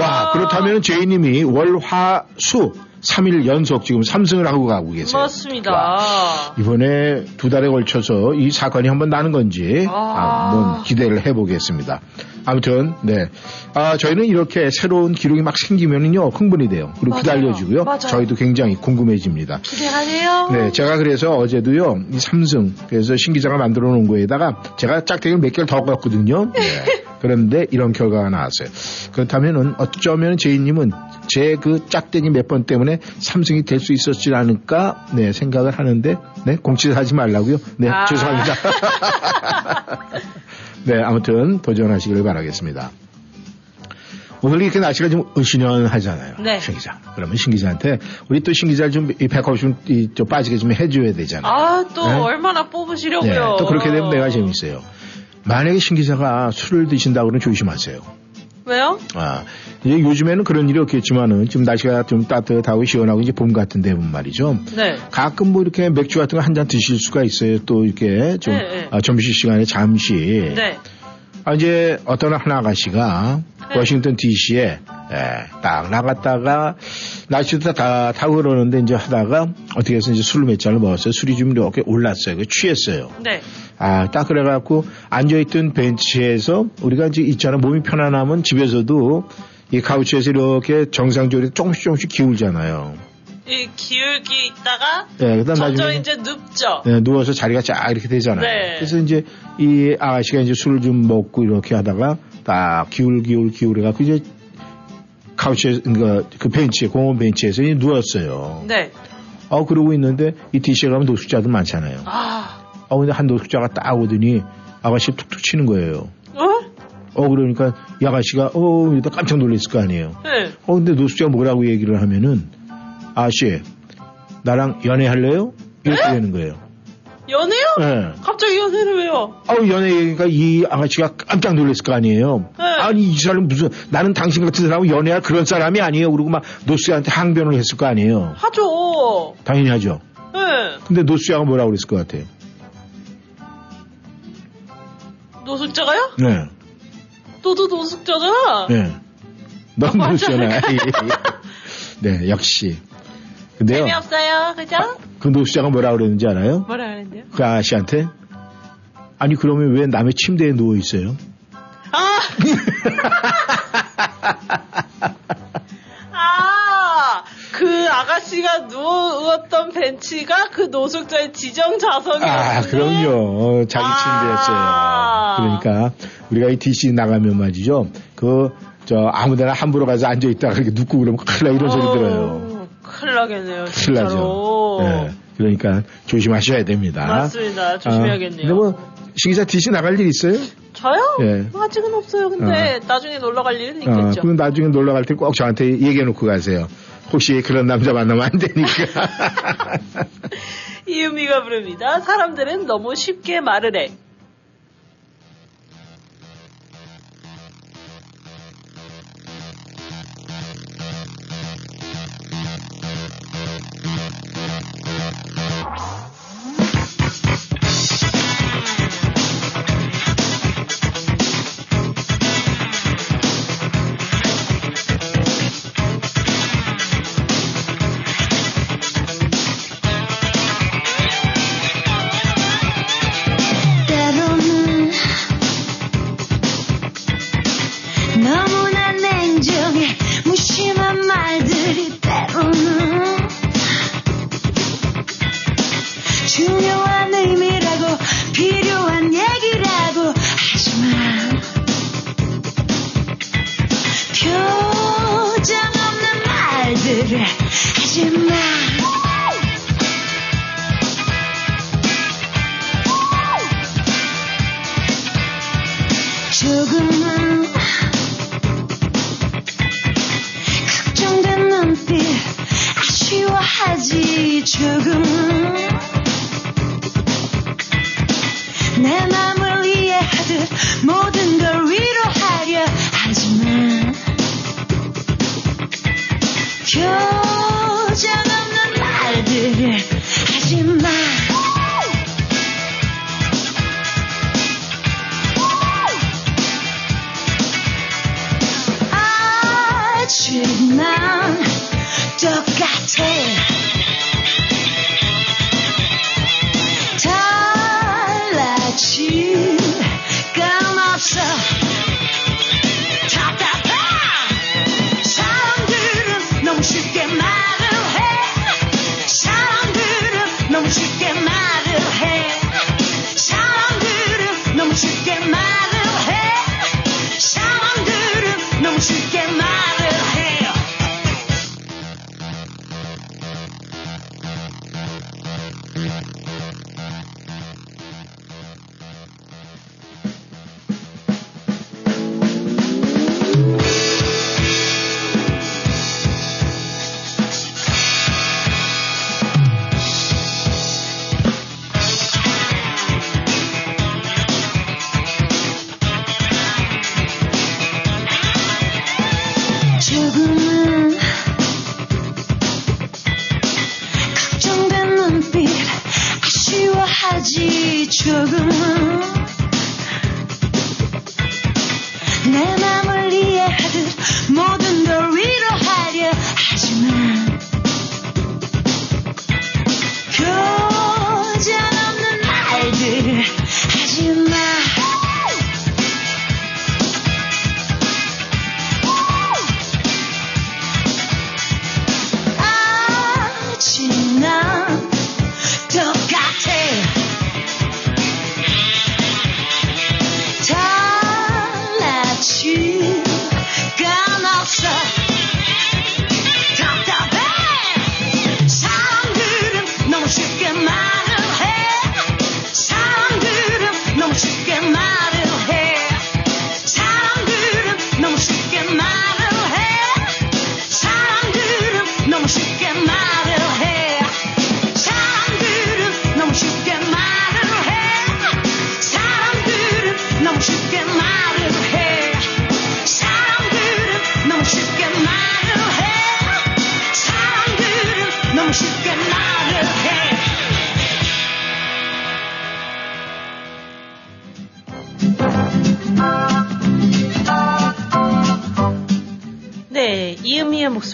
와 그렇다면 제이님이 월화수 3일 연속 지금 3승을 하고 가고 계세요. 맞습니다. 이번에 두 달에 걸쳐서 이 사건이 한번 나는 건지 아. 한번 기대를 해보겠습니다. 아무튼 네, 아, 저희는 이렇게 새로운 기록이 막 생기면은요 흥분이 돼요. 그리고 맞아요. 기다려지고요. 맞아요. 저희도 굉장히 궁금해집니다. 기대하네요. 네, 제가 그래서 어제도요, 이 삼승, 그래서 신 기자가 만들어 놓은 거에다가 제가 짝대기를 몇 개를 더 껐거든요. 네. 그런데 이런 결과가 나왔어요. 그렇다면은 어쩌면 제이님은 제 그 짝대기 몇 번 때문에 삼승이 될 수 있었지 않을까, 네, 생각을 하는데, 네, 공치하지 말라고요. 네, 아. 죄송합니다. 네, 아무튼 도전하시길 바라겠습니다. 오늘 이렇게 날씨가 좀 으시년하잖아요. 네. 신 기자. 그러면 신 기자한테 우리 또 신 기자를 좀 이 백업 좀, 이, 좀 빠지게 좀 해줘야 되잖아요. 아, 또 네? 얼마나 뽑으시려고요. 네, 또 그렇게 되면 내가 재밌어요. 만약에 신 기자가 술을 드신다 그러면 조심하세요. 왜요? 아, 이제 요즘에는 그런 일이 없겠지만은 지금 날씨가 좀 따뜻하고 시원하고 이제 봄 같은데 말이죠. 네. 가끔 뭐 이렇게 맥주 같은 거 한 잔 드실 수가 있어요. 또 이렇게 좀 네, 네. 아, 점심 시간에 잠시. 네. 아, 이제 어떤 한 아가씨가 네. 워싱턴 DC에 딱 나갔다가 날씨도 다 타고 그러는데 이제 하다가 어떻게 해서 이제 술을 몇 잔을 먹었어요. 술이 좀 이렇게 올랐어요. 그 취했어요. 네. 아, 딱 그래갖고 앉아있던 벤치에서 우리가 이제 있잖아. 몸이 편안하면 집에서도 이 카우치에서 이렇게 정상적으로 조금씩 조금씩 기울잖아요. 이 기울기 있다가 예, 그다음 점점 나중에 이제 눕죠. 네, 누워서 자리가 쫙 이렇게 되잖아요. 네. 그래서 이제 이 아가씨가 이제 술을 좀 먹고 이렇게 하다가 딱 기울 기울 기울해 갖고 이제 카우치에 그러니까 그 벤치에 공원 벤치에서 이제 누웠어요. 네. 어 그러고 있는데 이 DC에 가면 노숙자들 많잖아요. 아, 어 근데 한 노숙자가 딱 오더니 아가씨 툭툭 치는 거예요. 어? 어 그러니까 이 아가씨가 어 이러다 깜짝 놀랐을 거 아니에요. 네. 어 근데 노숙자가 뭐라고 얘기를 하면은 아씨 나랑 연애할래요? 이렇게 되는 거예요. 연애요? 네. 갑자기 연애를 왜요? 아우 연애 얘기가 이 아가씨가 깜짝 놀랐을 거 아니에요. 네. 아니 이 사람 무슨 나는 당신 같은 사람하고 연애할 그런 사람이 아니에요. 그리고 막 노수야한테 항변을 했을 거 아니에요. 하죠. 당연히 하죠. 네. 근데 노수야가 뭐라고 그랬을 것 같아요. 노숙자가요? 네. 너도 노숙자잖아. 네. 너무 맞아요. 노수야네. 네, 역시. 근데요. 재미없어요. 그죠? 그 노수자가 뭐라 그랬는지 알아요? 뭐라 하는데요? 그 아저씨한테 아니 그러면 왜 남의 침대에 누워 있어요? 아! 아! 그 아가씨가 누웠던 벤치가 그 노숙자의 지정 좌석이었는데 아 그럼요 어, 자기 침대였어요. 그러니까 우리가 이 DC 나가면 말이죠 그 저 아무 데나 함부로 가서 앉아 있다가 이렇게 눕고 그러면 큰일 나 이런 소리 들어요. 큰일 나겠네요. 큰일. 나죠. 네, 그러니까 조심하셔야 됩니다. 맞습니다. 조심해야겠네요. 아, 근데 뭐 시기자 DC 나갈 일 있어요? 저요? 예. 아직은 없어요. 근데 나중에 놀러 갈 일은 어, 있겠죠. 그럼 나중에 놀러 갈 때 꼭 저한테 얘기해 놓고 가세요. 혹시 그런 남자 만나면 안 되니까. 이은미가 부릅니다. 사람들은 너무 쉽게 말을 해. 때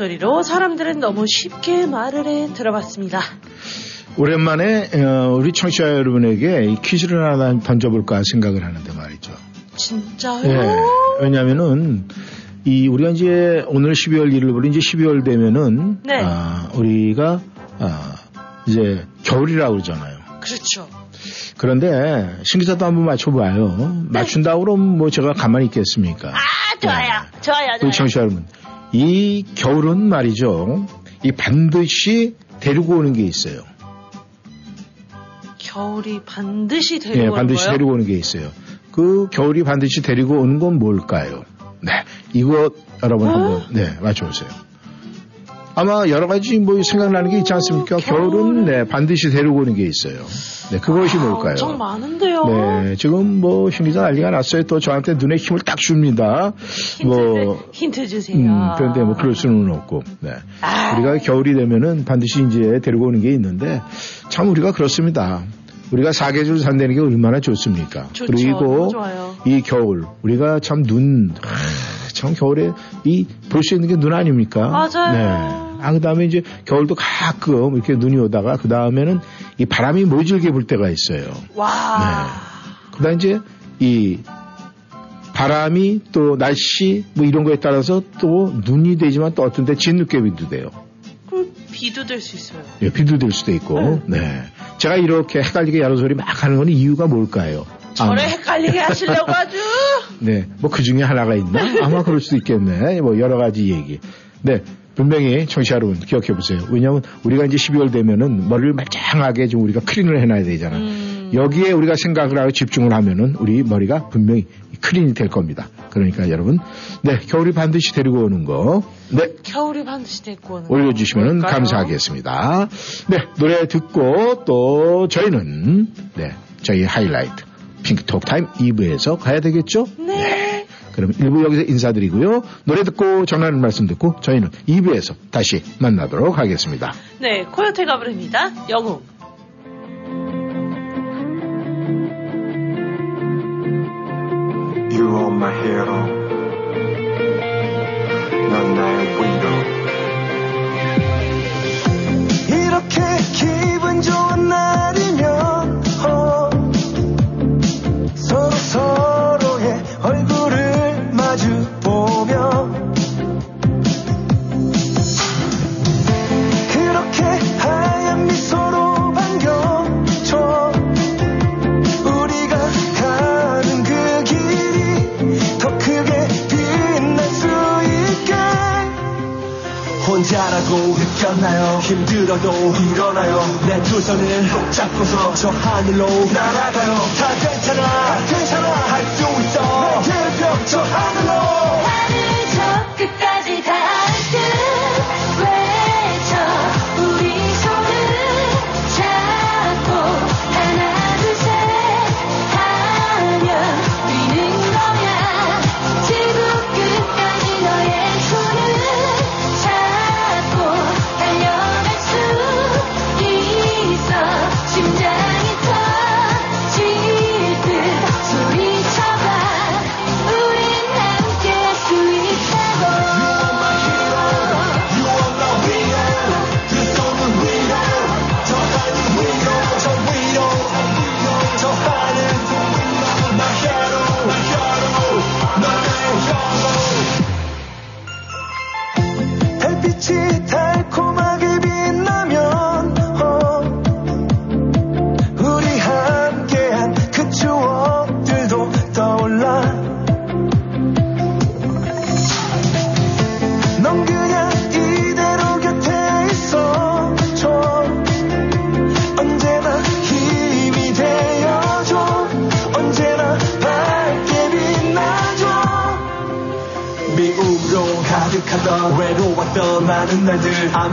목소리로 사람들은 너무 쉽게 말을 해 들어봤습니다. 오랜만에 어, 우리 청취자 여러분에게 이 퀴즈를 하나 던져볼까 생각을 하는데 말이죠. 진짜요? 예. 왜냐면은 이 우리가 이제 오늘 12월 1일 부터 이제 12월 되면은 네. 아, 우리가 아, 이제 겨울이라고 그러잖아요. 그렇죠. 그런데 신기자도 한번 맞춰봐요. 맞춘다 그러면 뭐 제가 가만히 있겠습니까? 아, 좋아요. 좋아요, 우리 좋아요. 청취자 여러분, 이 겨울은 말이죠. 이 반드시 데리고 오는 게 있어요. 겨울이 반드시 예, 데리고 오는 반드시 거예요? 데리고 오는 게 있어요. 그 겨울이 반드시 데리고 오는 건 뭘까요? 네, 이거 여러분 한번 네 맞춰보세요. 아마 여러 가지 뭐 생각나는 게 있지 않습니까? 겨울은 네 반드시 데리고 오는 게 있어요. 네, 그것이 뭘까요? 엄청 많은데요. 네, 지금 뭐 심리자 난리가 났어요. 또 저한테 눈에 힘을 딱 줍니다. 뭐 힌트 주세요. 음, 그런데 뭐 그럴 수는 없고, 네. 아. 우리가 겨울이 되면은 반드시 이제 데리고 오는 게 있는데 참 우리가 그렇습니다. 우리가 사계절 산다는 게 얼마나 좋습니까? 좋죠. 그리고. 이 겨울 우리가 참 눈, 아, 참 겨울에 이 볼 수 있는 게 눈 아닙니까? 맞아요. 네. 아, 그 다음에 이제 겨울도 가끔 이렇게 눈이 오다가 그 다음에는 이 바람이 모질게 불 때가 있어요. 와. 그 다음 이제 이 바람이 또 날씨 뭐 이런 거에 따라서 또 눈이 되지만 또 어떤 때 진눈깨비도 돼요. 그 비도 될 수 있어요. 예, 비도 될 수도 있고. 네. 제가 이렇게 헷갈리게 여러 소리 막 하는 건 이유가 뭘까요? 저를 아마. 헷갈리게 하시려고 아주. 네. 뭐 그 중에 하나가 있나? 아마 그럴 수도 있겠네. 뭐 여러 가지 얘기. 네. 분명히 청취자 여러분 기억해 보세요. 왜냐하면 우리가 이제 12월 되면은 머리를 말짱하게 좀 우리가 클린을 해놔야 되잖아. 여기에 우리가 생각을 하고 집중을 하면은 우리 머리가 분명히 clean이 될 겁니다. 그러니까 여러분, 네 겨울이 반드시 데리고 오는 거, 네 겨울이 반드시 데리고 오는 거. 올려주시면? 감사하겠습니다. 네, 노래 듣고 또 저희는 네, 저희 하이라이트 핑크톡 타임 2부에서 가야 되겠죠? 네. 그럼 1부 여기서 인사드리고요. 노래 듣고 전하는 말씀 듣고 저희는 2부에서 다시 만나도록 하겠습니다. 네, 코요테가 부릅니다. 영웅. You are my hero. 넌 나의 위로. 이렇게 기분 좋은 날 느꼈나요. 힘들어도 일어나요. 내 두 손을 꼭 잡고서 저 하늘로 날아가요. 다 괜찮아. 다 괜찮아. 할 수 있어. 내 벽저 하늘로 많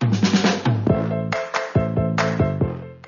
Thank you.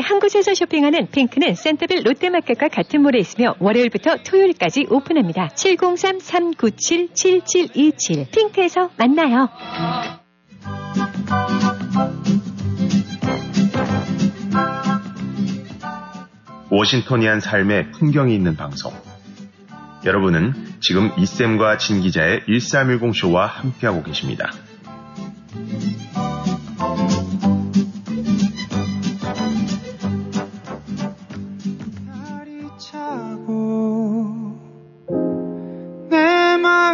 한 곳에서 쇼핑하는 핑크는 센터빌 롯데마켓과 같은 몰에 있으며 월요일부터 토요일까지 오픈합니다. 703-397-7727 핑크에서 만나요. 워싱턴이한 삶의 풍경이 있는 방송. 여러분은 지금 이쌤과 진 기자의 1310쇼와 함께하고 계십니다.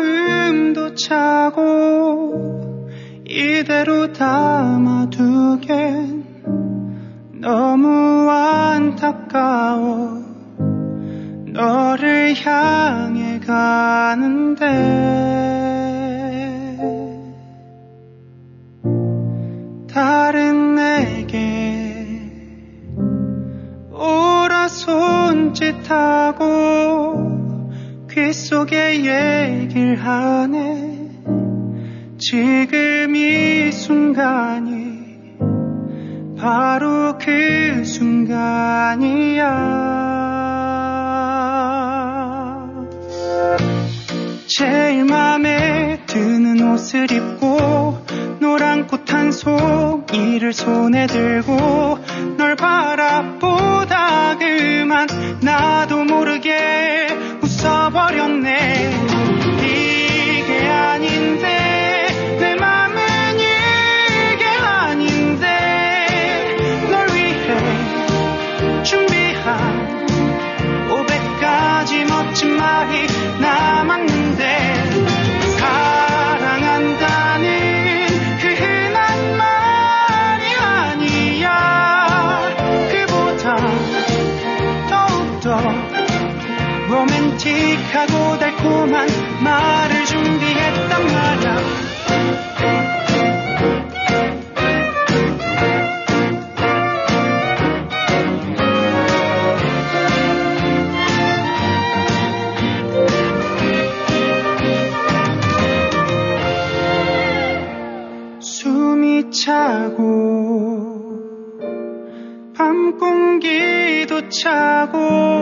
마음도 차고 이대로 담아두겐 너무 안타까워. 너를 향해 가는데 하네 지금 이 순간이 바로 그 순간이야. 제일 맘에 드는 옷을 입고 노란 꽃 한 송이를 손에 들고 널 바라보다 그만 나도 모르게 웃어버렸네. 달콤한 말을 준비했단 말야 숨이 차고 밤 공기도 차고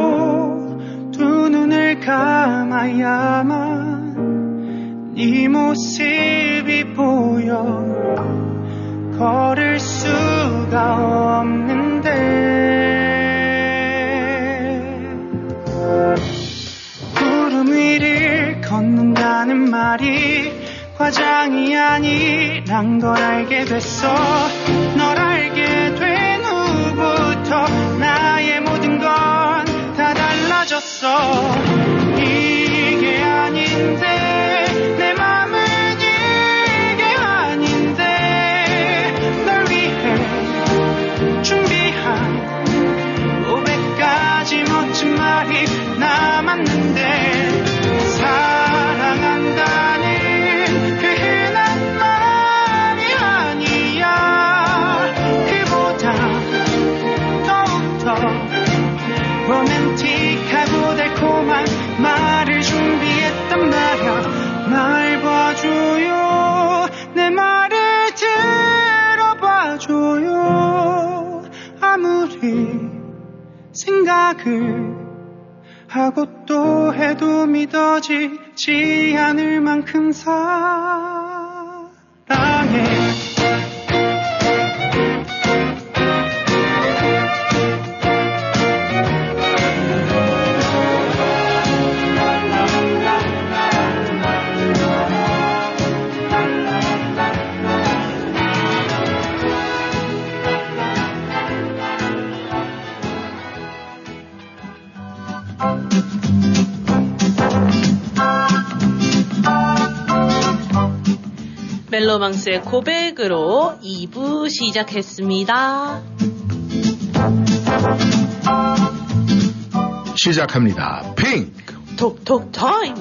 감아야만 네 모습이 보여 걸을 수가 없는데. 구름 위를 걷는다는 말이 과장이 아니란 걸 알게 됐어. 널 알게 된 후부터 나의 모든 건 다 달라졌어 생각을 하고 또 해도 믿어지지 않을 만큼 사랑해 멜로망스의 고백으로 2부 시작했습니다. 시작합니다. 핑크. 톡톡 타임.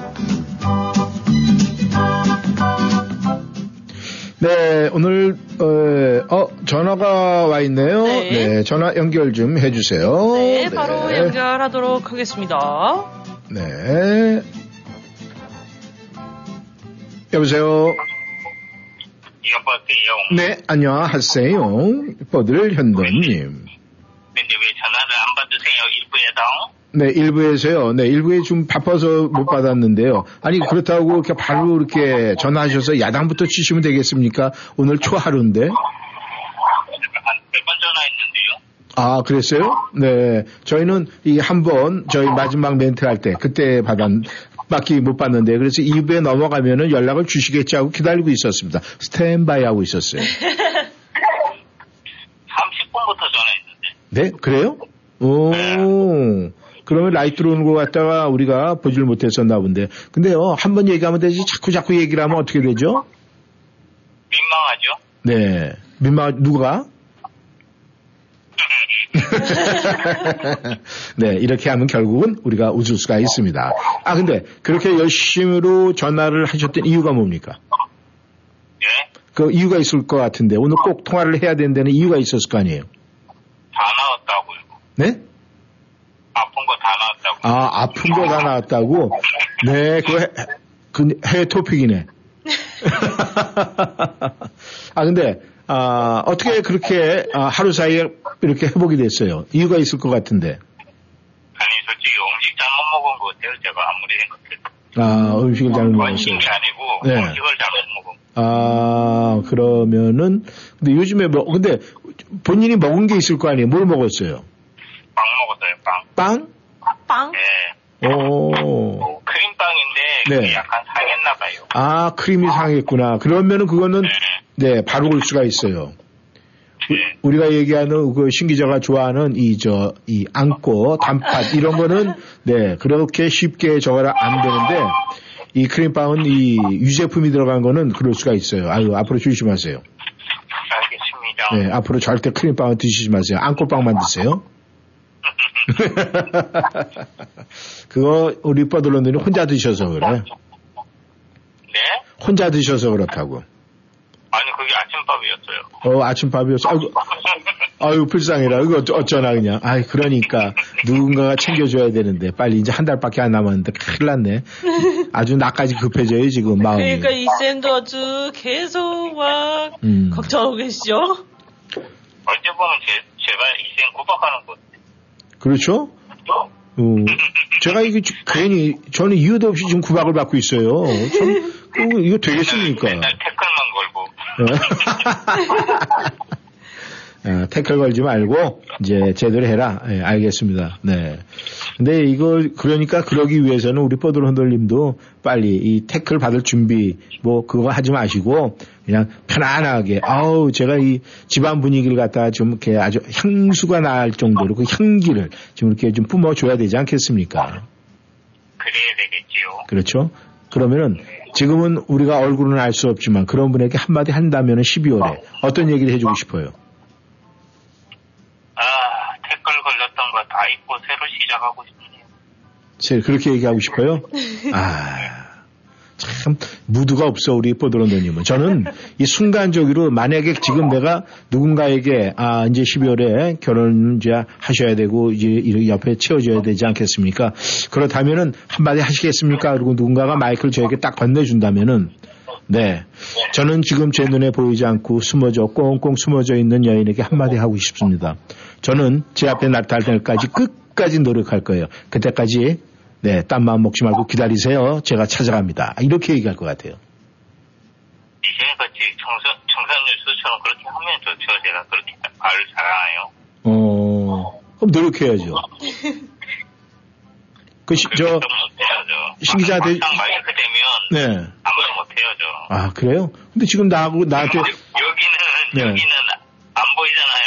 네, 오늘 어, 어, 전화가 와 있네요. 네. 전화 연결 좀 해주세요. 네, 바로 연결하도록 하겠습니다. 네. 여보세요. 여보세요. 네, 안녕하세요. 뻗을 현도님. 근데 왜 전화를 안 받으세요? 일부에서? 네, 일부에서요. 네, 일부에 좀 바빠서 못 받았는데요. 아니, 그렇다고 이렇게 바로 이렇게 전화하셔서 야당부터 치시면 되겠습니까? 오늘 초하루인데. 몇번 전화했는데요? 아, 그랬어요? 네. 저희는 이 한 번, 저희 마지막 멘트 할 때, 그때 받았, 밖에 못 받는데, 그래서 2부에 넘어가면은 연락을 주시겠지 하고 기다리고 있었습니다. 스탠바이 하고 있었어요. 30분부터 전화했는데. 네? 그래요? 오. 그러면 light 들어오는 거 갖다가 우리가 보질 못했었나 본데. 근데요, 한 번 얘기하면 되지, 자꾸 자꾸 얘기를 하면 어떻게 되죠? 민망하죠? 네. 민망, 누가? 네, 이렇게 하면 결국은 우리가 웃을 수가 있습니다. 아, 근데 그렇게 열심히로 전화를 하셨던 이유가 뭡니까? 예? 그 이유가 있을 것 같은데 오늘 꼭 통화를 해야 된다는 이유가 있었을 거 아니에요? 다 나왔다고요. 네? 아픈 거 다 나왔다고. 아, 아픈 거 다 나왔다고? 네, 그거 해, 그 해외 토픽이네. 아, 근데, 아, 어떻게 그렇게 아, 하루 사이에 이렇게 회복이 됐어요? 이유가 있을 것 같은데. 아니, 솔직히 음식 잘못 먹은 거 같아요. 제가 아무리 생각해도. 아, 음식을 잘못 먹었어요. 게 아니고 네. 음식을 잘못 먹어. 아, 그러면은, 근데 요즘에 뭐, 근데 본인이 먹은 게 있을 거 아니에요? 뭘 먹었어요? 빵 먹었어요. 빵. 빵? 빵? 네. 오. 크림빵인데 네. 그게 약간 상했나 봐요. 아, 크림이 상했구나. 그러면은 그거는, 네, 바로 올 수가 있어요. 우- 우리가 얘기하는 그 신기자가 좋아하는 이, 저, 이 안고, 단팥, 이런 거는, 네, 그렇게 쉽게 저거라 안 되는데, 이 크림빵은 이 유제품이 들어간 거는 그럴 수가 있어요. 아유, 앞으로 조심하세요. 알겠습니다. 네, 앞으로 절대 크림빵은 드시지 마세요. 안골빵만 드세요. 그거 우리 뻐들런들이 혼자 드셔서 그래. 네? 혼자 드셔서 그렇다고. 아니 그게 아침밥이었어요. 어, 아침밥이었어. 아이고, 아유, 불쌍해라. 이거 어쩌- 어쩌나, 그냥. 아이, 그러니까. 누군가가 챙겨줘야 되는데. 빨리 이제 한 달밖에 안 남았는데. 큰일 났네. 아주 나까지 급해져요, 지금, 마음이. 그러니까 이 쌤도 아주 계속 막 음. 걱정하고 계시죠? 언제 보면 제, 제발 이생 구박하는 거. 그렇죠? 어, 제가 이게 주- 괜히, 저는 이유도 없이 지금 구박을 받고 있어요. 참, 그, 이거 되겠습니까? 태클만 걸고. 어, 태클 걸지 말고 이제 제대로 해라. 예, 알겠습니다. 네. 근데 이걸 그러니까 그러기 위해서는 우리 흔들님도 빨리 이 태클 받을 준비 뭐 그거 하지 마시고 그냥 편안하게 아우 제가 이 집안 분위기를 갖다 좀 이렇게 아주 향수가 날 정도로 그 향기를 좀 이렇게 좀 뿜어줘야 되지 않겠습니까? 그래야 되겠지요. 그렇죠? 그러면은 지금은 우리가 얼굴은 알 수 없지만 그런 분에게 한마디 한다면은 12월에 어떤 얘기를 해주고 싶어요? 잊고 새로 시작하고 싶네요. 제 그렇게 얘기하고 싶어요? 아, 참, 무드가 없어, 우리 뽀드런더님은. 저는 이 순간적으로 만약에 지금 내가 누군가에게, 아, 이제 12월에 결혼 이제 하셔야 되고, 이제 이렇게 옆에 채워줘야 되지 않겠습니까? 그렇다면은 한마디 하시겠습니까? 그리고 누군가가 마이크를 저에게 딱 건네준다면은, 네. 저는 지금 제 눈에 보이지 않고 숨어져, 꽁꽁 숨어져 있는 여인에게 한마디 하고 싶습니다. 저는 제 앞에 나타날 때까지 끝까지 노력할 거예요. 그때까지, 네, 딴 마음 먹지 말고 기다리세요. 제가 찾아갑니다. 이렇게 얘기할 것 같아요. 이제같이 청산 청산 뉴스처럼 그렇게 하면 좋죠. 제가 그렇게 말을 잘하나요? 어, 그럼 노력해야죠. 그, 시, 저, 막상 마이크 되면 네. 아무도 못해요 저. 아, 그래요? 근데 지금 나하고, 나한테, 여기는 네. 여기는 안 보이잖아요.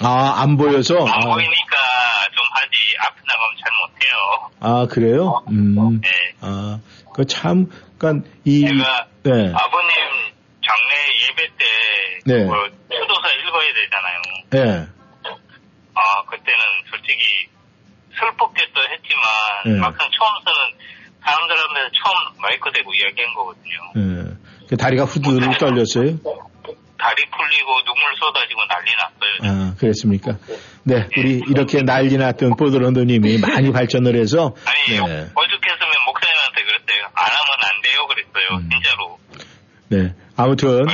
아, 안 보여서, 안 아, 보이니까 좀 하지 앞에 나가면 잘 못해요. 아, 그래요? 음. 아, 그 참, 그니까, 이, 제가 네. 아버님 장례 예배 때 네. 뭐 추도사 읽어야 되잖아요. 예. 아 그때는 솔직히 슬펐겠도 했지만 네. 막상 처음 쓰는 사람들 앞에서 처음 마이크 대고 이야기한 거거든요. 예. 그 다리가 후두둑 떨렸어요? 다리 풀리고 눈물 쏟아지고 난리 났어요. 아, 그랬습니까? 네, 우리 이렇게 난리 났던 보드런더님이 많이 발전을 해서, 네, 오죽했으면 목사님한테 그랬어요. 안 하면 안 돼요 그랬어요. 음. 진짜로. 네. 아무튼,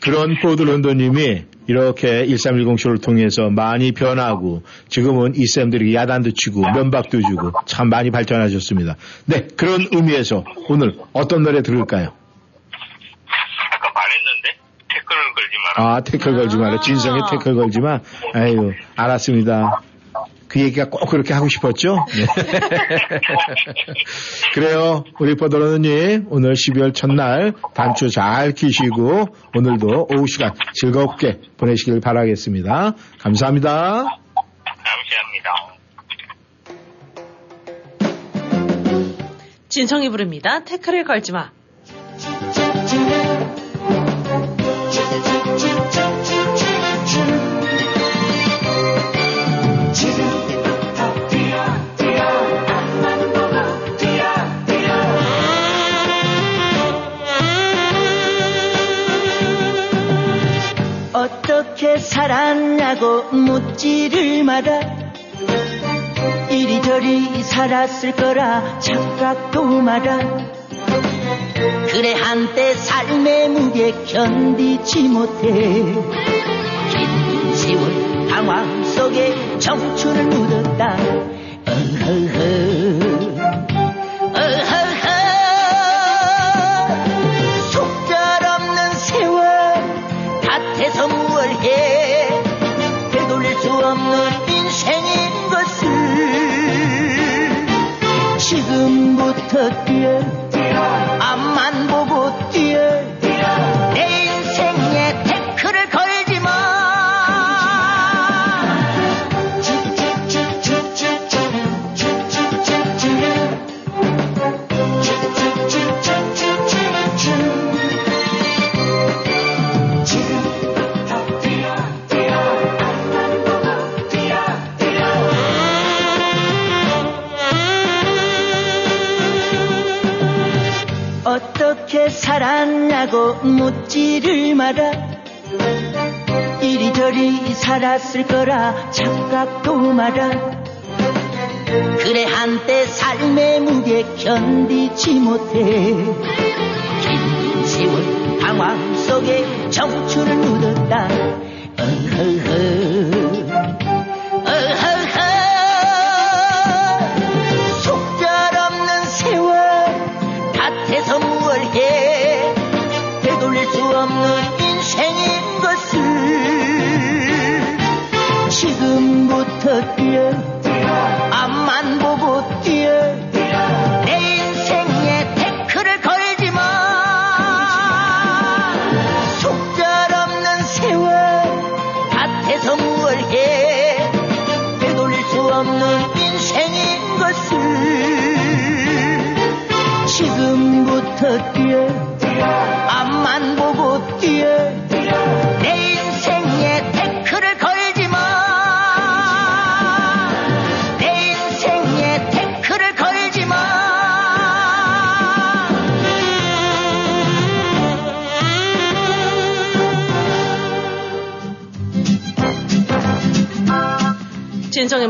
그런 보드런더님이 이렇게 1310쇼를 통해서 많이 변하고, 지금은 이 쌤들이 야단도 치고, 면박도 주고, 참 많이 발전하셨습니다. 네, 그런 의미에서 오늘 어떤 노래 들을까요? 아까 말했는데 태클을 걸지 마라. 아, 태클 걸지 마라. 진성에 태클 걸지 마. 아유, 알았습니다. 그 얘기가 꼭 그렇게 하고 싶었죠? 네. 그래요. 우리 뽀드러느님, 오늘 12월 첫날 단추 잘 키시고, 오늘도 오후 시간 즐겁게 보내시길 바라겠습니다. 감사합니다. 진성이 부릅니다. 태클을 걸지 마. 살았냐고 묻지를 마라. 이리저리 살았을 거라 착각도 마라. 그래 한때 삶의 무게 견디지 못해. 긴 세월 당황 속에 청춘을 묻었다. 어허허 없는 인생인 것을 지금부터 뛰어 이리저리 살았을 거라 착각도 마라. 그래 한때 삶의 무게 견디지 못해. 긴 세월 방황 속에 청춘을 묻었다. 어허허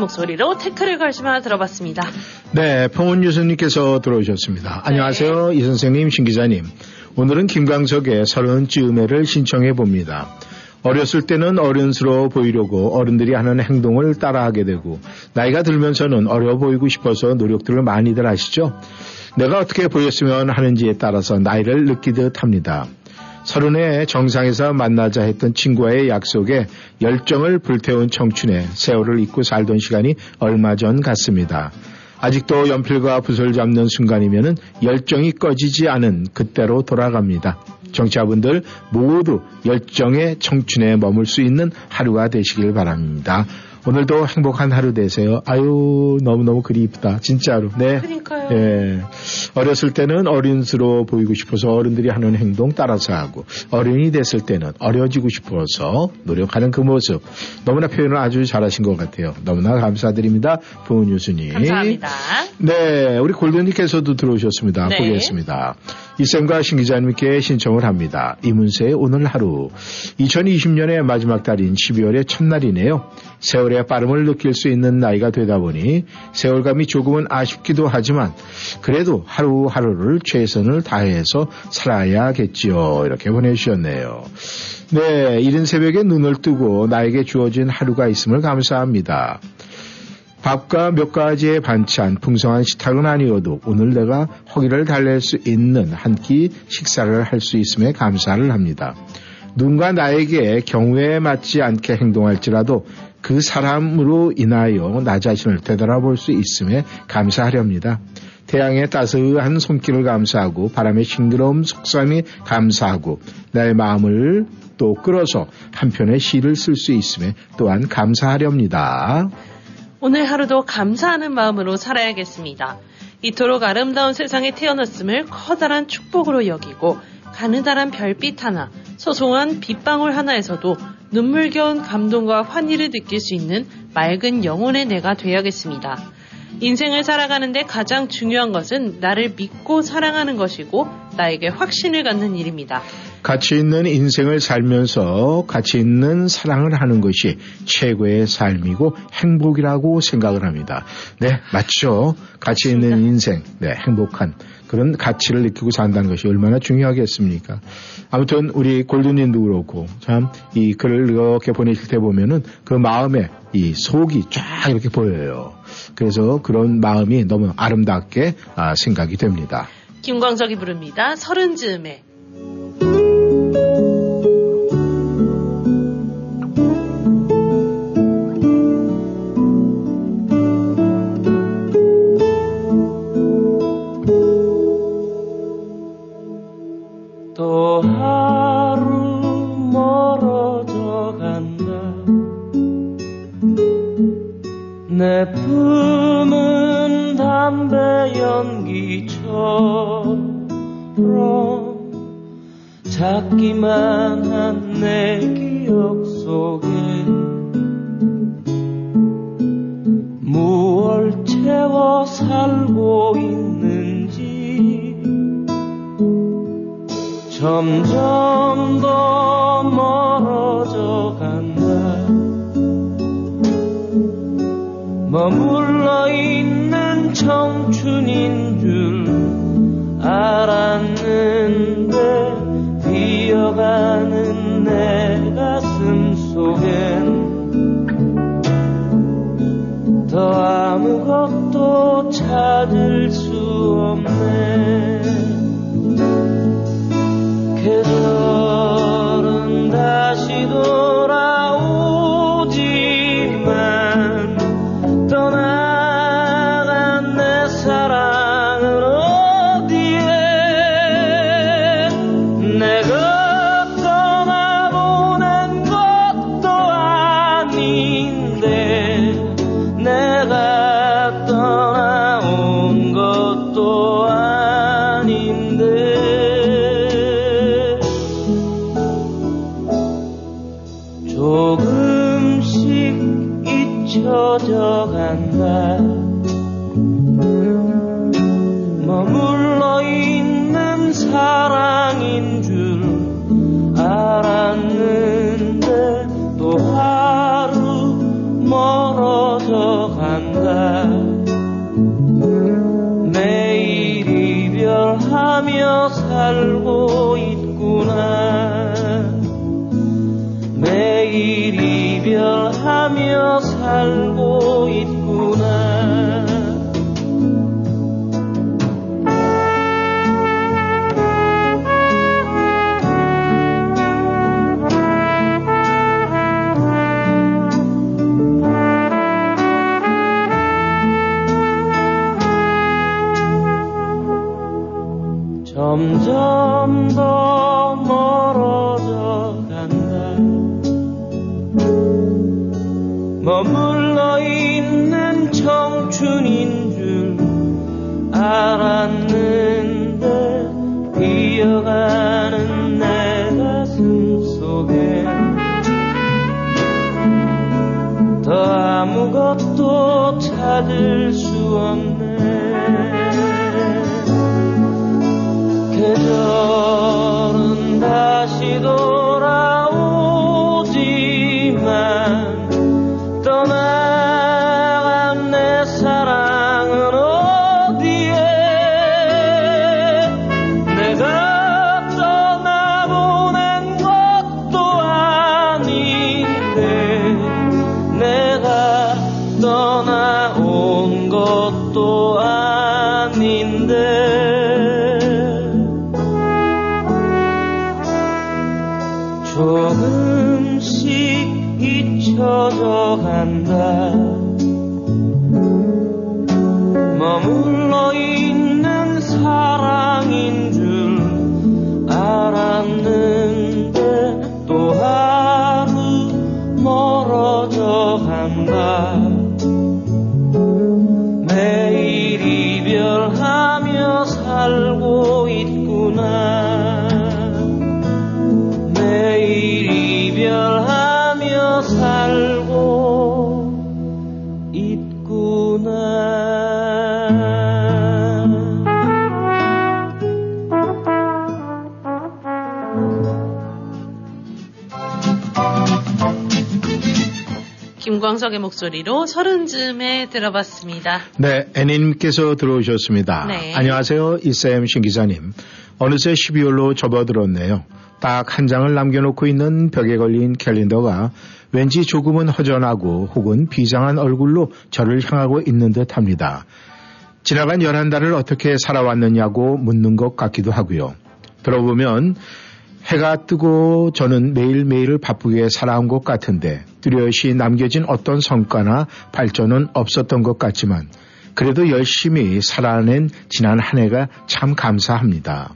목소리로 태클을 걸시마 들어봤습니다. 네, 평원 유선님께서 들어오셨습니다. 안녕하세요, 이 선생님, 신 기자님. 오늘은 김광석의 서른 즈음에를 신청해 봅니다. 어렸을 때는 어른스러워 보이려고 어른들이 하는 행동을 따라하게 되고 나이가 들면서는 어려 보이고 싶어서 노력들을 많이들 하시죠. 내가 어떻게 보였으면 하는지에 따라서 나이를 느끼듯 합니다. 서른에 정상에서 만나자 했던 친구와의 약속에 열정을 불태운 청춘에 세월을 잊고 살던 시간이 얼마 전 같습니다. 아직도 연필과 붓을 잡는 순간이면은 열정이 꺼지지 않은 그때로 돌아갑니다. 정치자분들 모두 열정의 청춘에 머물 수 있는 하루가 되시길 바랍니다. 오늘도 행복한 하루 되세요. 아유, 너무너무 그리 이쁘다. 진짜로. 네. 그러니까요. 예. 어렸을 때는 어른스러워 보이고 싶어서 어른들이 하는 행동 따라서 하고, 어른이 됐을 때는 어려지고 싶어서 노력하는 그 모습. 너무나 표현을 아주 잘하신 것 같아요. 너무나 감사드립니다. 부은유수님. 감사합니다. 네, 우리 골든님께서도 들어오셨습니다. 네. 보겠습니다. 이쌤과 신 기자님께 신청을 합니다. 이문세의 오늘 하루. 2020년의 마지막 달인 12월의 첫날이네요. 세월 의 빠름을 느낄 수 있는 나이가 되다 보니 세월감이 조금은 아쉽기도 하지만 그래도 하루하루를 최선을 다해서 살아야겠지요. 이렇게 보내주셨네요. 네, 이른 새벽에 눈을 뜨고 나에게 주어진 하루가 있음을 감사합니다. 밥과 몇 가지의 반찬, 풍성한 식탁은 아니어도 오늘 내가 허기를 달랠 수 있는 한 끼 식사를 할 수 있음에 감사를 합니다. 누군가 나에게 경우에 맞지 않게 행동할지라도 그 사람으로 인하여 나 자신을 되돌아볼 수 있음에 감사하렵니다. 태양의 따스한 손길을 감사하고 바람의 싱그러움 속삭임이 감사하고 나의 마음을 또 끌어서 한편의 시를 쓸 수 있음에 또한 감사하렵니다. 오늘 하루도 감사하는 마음으로 살아야겠습니다. 이토록 아름다운 세상에 태어났음을 커다란 축복으로 여기고 가느다란 별빛 하나, 소소한 빗방울 하나에서도 눈물겨운 감동과 환희를 느낄 수 있는 맑은 영혼의 내가 되어야겠습니다. 인생을 살아가는데 가장 중요한 것은 나를 믿고 사랑하는 것이고 나에게 확신을 갖는 일입니다. 가치 있는 인생을 살면서 가치 있는 사랑을 하는 것이 최고의 삶이고 행복이라고 생각을 합니다. 네, 맞죠. 가치 있는 인생, 네, 행복한 그런 가치를 느끼고 산다는 것이 얼마나 중요하겠습니까? 아무튼 우리 골든님도 그렇고 참 이 글을 이렇게 보내실 때 보면은 그 마음에 이 속이 쫙 이렇게 보여요. 그래서 그런 마음이 너무 아름답게 아, 생각이 됩니다. 김광석이 부릅니다. 서른 즈음에. 작기만 한 내 기억 속에 무얼 채워 살고 있는지 점점 더 멀어져 간다. 머물러 있는 청춘인 줄 알았는데 비어가는 내 가슴 속엔 더 아무것도 찾을 수 없네 살고 있구나. 매일 이별하며 살고 김광석의 목소리로 서른쯤에 들어봤습니다. 네, 애니님께서 들어오셨습니다. 네. 안녕하세요, 이쌤 신 기자님. 어느새 12월로 접어들었네요. 딱 한 장을 남겨놓고 있는 벽에 걸린 캘린더가 왠지 조금은 허전하고 혹은 비장한 얼굴로 저를 향하고 있는 듯 합니다. 지나간 11달을 어떻게 살아왔느냐고 묻는 것 같기도 하고요. 들어보면 해가 뜨고 저는 매일매일을 바쁘게 살아온 것 같은데 뚜렷이 남겨진 어떤 성과나 발전은 없었던 것 같지만 그래도 열심히 살아낸 지난 한 해가 참 감사합니다.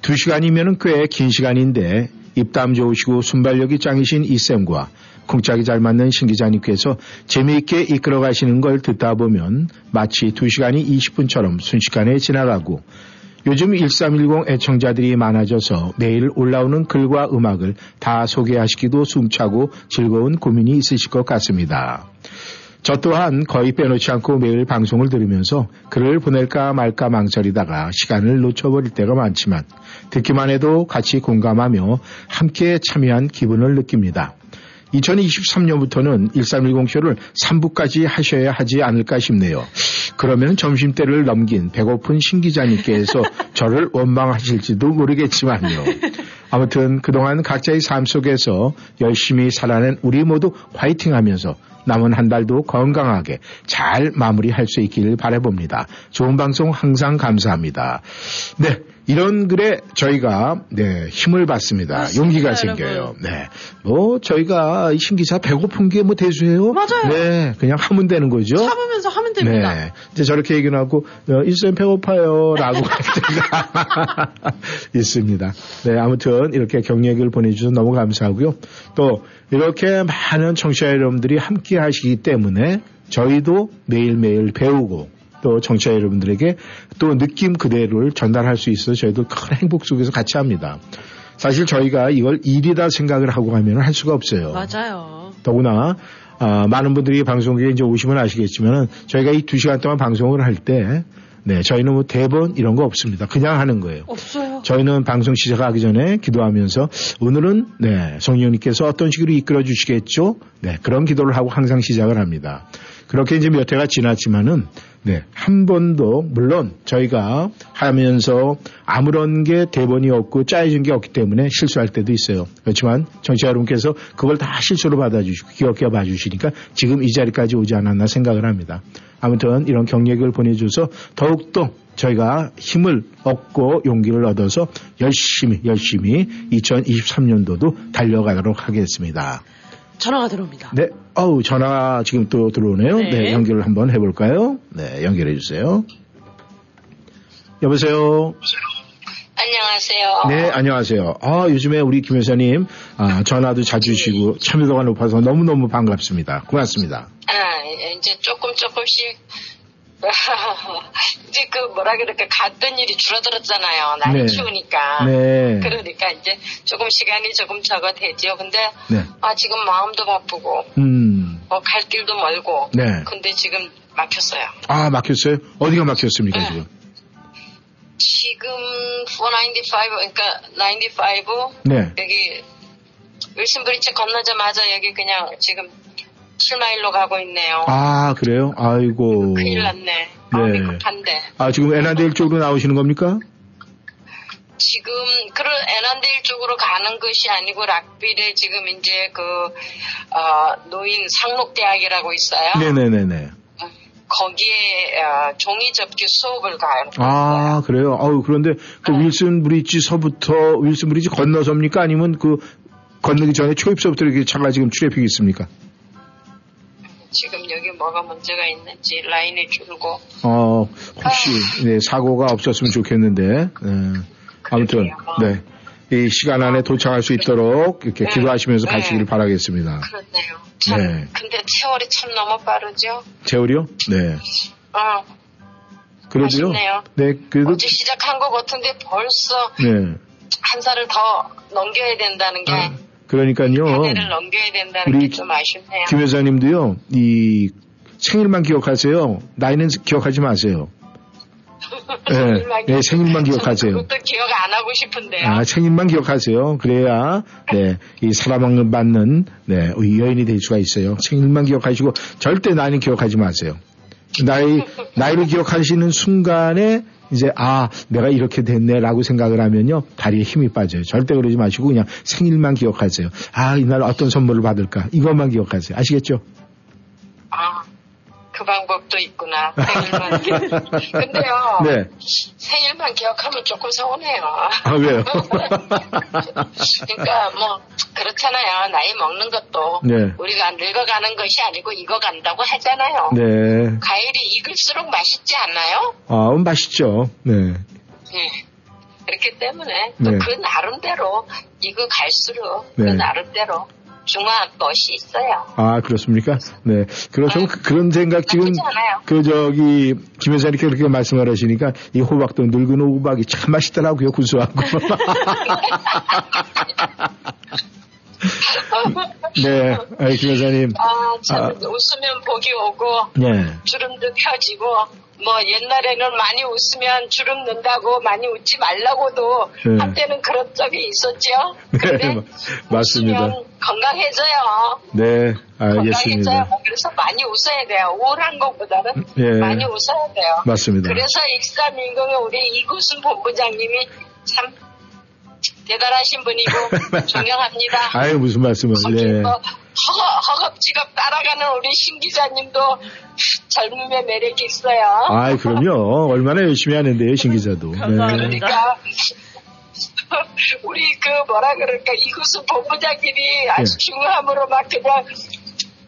두 시간이면 꽤 긴 시간인데 입담 좋으시고 순발력이 짱이신 이쌤과 쿵짝이 잘 맞는 신 기자님께서 재미있게 이끌어 가시는 걸 듣다 보면 마치 두 시간이 20분처럼 순식간에 지나가고 요즘 1310 애청자들이 많아져서 매일 올라오는 글과 음악을 다 소개하시기도 숨차고 즐거운 고민이 있으실 것 같습니다. 저 또한 거의 빼놓지 않고 매일 방송을 들으면서 글을 보낼까 말까 망설이다가 시간을 놓쳐버릴 때가 많지만 듣기만 해도 같이 공감하며 함께 참여한 기분을 느낍니다. 2023년부터는 1310쇼를 3부까지 하셔야 하지 않을까 싶네요. 그러면 점심때를 넘긴 배고픈 신 기자님께서 저를 원망하실지도 모르겠지만요. 아무튼 그동안 각자의 삶 속에서 열심히 살아낸 우리 모두 화이팅 하면서 남은 한 달도 건강하게 잘 마무리할 수 있기를 바라봅니다. 좋은 방송 항상 감사합니다. 네. 이런 글에 저희가 네, 힘을 받습니다. 맞습니다, 용기가 여러분. 생겨요. 네. 뭐 저희가 이 신기사 배고픈 게 뭐 대수예요? 맞아요. 네. 그냥 하면 되는 거죠. 참으면서 하면 됩니다. 네. 이제 저렇게 얘기는 하고, 어, 일선 배고파요. 라고 할 때가 있습니다. 네. 아무튼 이렇게 격려글 보내 주셔서 너무 감사하고요. 또 이렇게 많은 청취자 여러분들이 함께 하시기 때문에 저희도 매일매일 배우고 또 청취자 여러분들에게 또 느낌 그대로를 전달할 수 있어서 저희도 큰 행복 속에서 같이 합니다. 사실 저희가 이걸 일이다 생각을 하고 가면 할 수가 없어요. 맞아요. 더구나 아, 많은 분들이 방송국에 이제 오시면 아시겠지만은 저희가 이 두 시간 동안 방송을 할 때 네, 저희는 뭐 대본 이런 거 없습니다. 그냥 하는 거예요. 없어요. 저희는 방송 시작하기 전에 기도하면서 오늘은 네, 성령님께서 어떤 식으로 이끌어 주시겠죠? 네, 그런 기도를 하고 항상 시작을 합니다. 그렇게 이제 몇 해가 지났지만은 네, 한 번도 물론 저희가 하면서 아무런 게 대본이 없고 짜여진 게 없기 때문에 실수할 때도 있어요. 그렇지만 정치 여러분께서 그걸 다 실수로 받아주시고 기억해 봐주시니까 지금 이 자리까지 오지 않았나 생각을 합니다. 아무튼 이런 경력을 보내줘서 더욱더 저희가 힘을 얻고 용기를 얻어서 열심히 열심히 2023년도도 달려가도록 하겠습니다. 전화가 들어옵니다. 네, 어우 전화 지금 또 들어오네요. 네. 네, 연결을 한번 해볼까요? 네, 연결해 주세요. 여보세요. 안녕하세요. 네, 안녕하세요. 아, 요즘에 우리 김 여사님, 아, 전화도 자주 주시고 참여도가 높아서 너무너무 반갑습니다. 고맙습니다. 아, 이제 조금 조금씩 이제 그 뭐라 그럴까 갔던 일이 줄어들었잖아요. 나이 네. 키우니까. 네. 그러니까 이제 조금 시간이 조금 적어되지요. 근데 네. 아 지금 마음도 바쁘고 음, 뭐갈 길도 멀고. 네. 근데 지금 막혔어요. 아, 막혔어요? 어디가 막혔습니까, 지금? 지금 495 그러니까 95 네. 여기 윌슨 브리지 건너자마자 여기 그냥 지금 7마일로 가고 있네요. 아, 그래요? 아이고. 큰일 났네. 네. 급한데. 아, 지금 에나데일 쪽으로 나오시는 겁니까? 지금 그런 에난데일 쪽으로 가는 것이 아니고 락빌에 지금 이제 그 어, 노인 상록대학이라고 있어요. 네네네네. 거기에 어, 종이 접기 수업을 가요. 아, 그래요? 아우, 그런데 그 윌슨 브리지서부터, 윌슨 브리지 건너서입니까? 아니면 그 건너기 전에 초입서부터 이렇게 차가 지금 트래픽이 있습니까? 지금 여기 뭐가 문제가 있는지 라인이 줄고 어, 혹시, 네, 사고가 없었으면 좋겠는데, 네. 아무튼, 네. 이 시간 안에 도착할 수 있도록 이렇게 기도하시면서 네. 가시길 바라겠습니다. 그렇네요. 참 네. 근데 세월이 참 너무 빠르죠. 재월이요? 네. 어, 그래도요? 아쉽네요. 네, 그래도, 어제 시작한 것 같은데 벌써 네. 한 살을 더 넘겨야 된다는 게 그러니까요. 한 해를 넘겨야 된다는 게 좀 아쉽네요. 김 여사님도요, 이 생일만 기억하세요. 나이는 기억하지 마세요. 네, 네, 생일만 기억하세요. 그것도 기억 안 하고 싶은데요. 아, 생일만 기억하세요. 그래야, 네, 이 사랑을 받는, 네, 이 여인이 될 수가 있어요. 생일만 기억하시고, 절대 나이는 기억하지 마세요. 나이, 나이를 기억하시는 순간에, 이제, 아, 내가 이렇게 됐네라고 생각을 하면요, 다리에 힘이 빠져요. 절대 그러지 마시고, 그냥 생일만 기억하세요. 아, 이날 어떤 선물을 받을까? 이것만 기억하세요. 아시겠죠? 아, 그 방법도 있구나. 생일만. 근데요. 네. 생일만 기억하면 조금 서운해요. 아, 왜요? 그러니까 뭐 그렇잖아요. 나이 먹는 것도 네. 우리가 늙어가는 것이 아니고 익어간다고 하잖아요. 네. 과일이 익을수록 맛있지 않나요? 아, 맛있죠. 네. 네. 그렇기 때문에 또 네. 그 나름대로 익어 갈수록 네. 그 나름대로 중화한 것이 있어요. 아, 그렇습니까? 네. 그렇죠. 그, 그런 생각 지금. 그, 저기, 김 여사님께 그렇게 말씀을 하시니까, 이 호박도 늙은 호박이 참 맛있더라고요, 구수하고. 네. 김 여사님. 참 아. 웃으면 복이 오고 네. 주름도 펴지고 뭐 옛날에는 많이 웃으면 주름 는다고 많이 웃지 말라고도 네. 한때는 그런 적이 있었죠. 네, 마- 맞습니다. 건강해져요. 네, 건강해져요. 알겠습니다. 그래서 많이 웃어야 돼요. 우울한 것보다는 예. 많이 웃어야 돼요. 맞습니다. 그래서 익사민경의 우리 이구순 본부장님이 참 대단하신 분이고 존경합니다. 아유, 무슨 말씀을, 네. 어, 허거, 허겁 지겁 따라가는 우리 신 기자님도 젊음의 매력이 있어요. 아이, 그럼요. 얼마나 열심히 하는데요, 신 기자도. 네. 그러니까 우리 그 뭐라 그럴까 이구순 본부장님이 아주 예. 중요함으로 막 그냥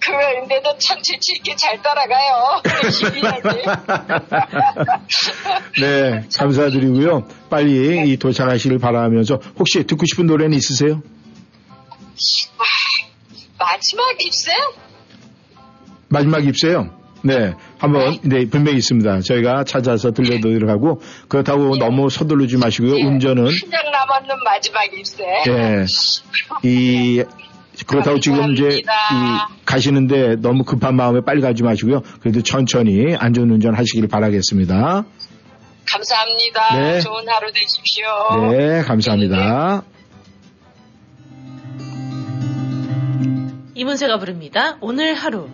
그인데도 참 재치 있게 잘 따라가요. 네, 감사드리고요. 빨리 이 도착하시길 바라면서 혹시 듣고 싶은 노래는 있으세요? 마지막 입세? 마지막 입세요? 네, 한번, 네, 분명히 있습니다. 저희가 찾아서 들려드리도록 하고, 그렇다고 너무 서두르지 마시고요. 운전은, 한장 남았는 마지막 입세. 예, 이, 그렇다고 지금 이제, 이, 가시는데 너무 급한 마음에 빨리 가지 마시고요. 그래도 천천히 안전운전 하시길 바라겠습니다. 감사합니다. 네. 좋은 하루 되십시오. 네, 감사합니다. 이문세가 부릅니다. 오늘 하루.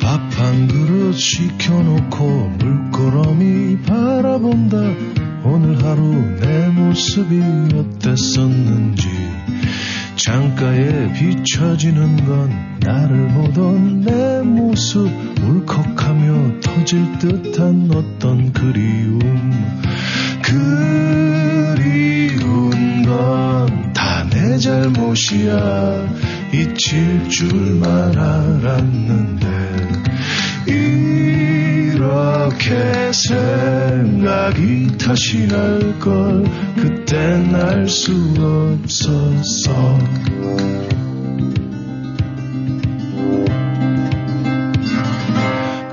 밥 한 그릇 시켜놓고 물끄러미 바라본다 오늘 하루 내 모습이 어땠었는지 창가에 비춰지는 건 나를 보던 내 모습 울컥하며 터질 듯한 어떤 그리움. 그리운 건 다 내 잘못이야. 잊힐 줄만 알았는데 이렇게 생각이 다시 날 걸 그땐 알 수 없었어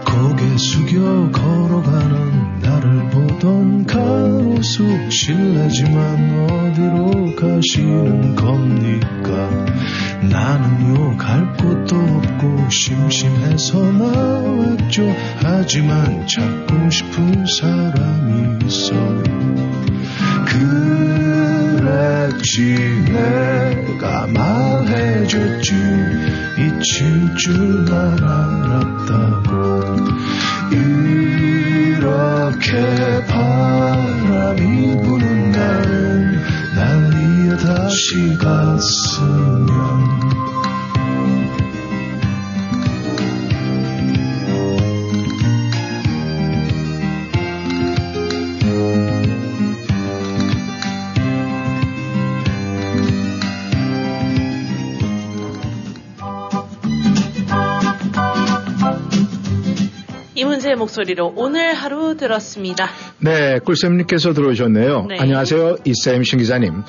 고개 숙여 걸어가는 나를 보던 가로수 실례지만 어디로 가시는 겁니까 나는요 갈 곳도 없고 심심해서 나왔죠. 하지만 찾고 싶은 사람이 있어요 그랬지 내가 말해줬지. 잊힐 줄만 알았다고 이렇게 바람이 부는 날은 난리에 다시 갔으 목소리로 오늘 하루 들었습니다. 네, 꿀쌤님께서 들어오셨네요. 네. 안녕하세요, 이쌤 신 기자님.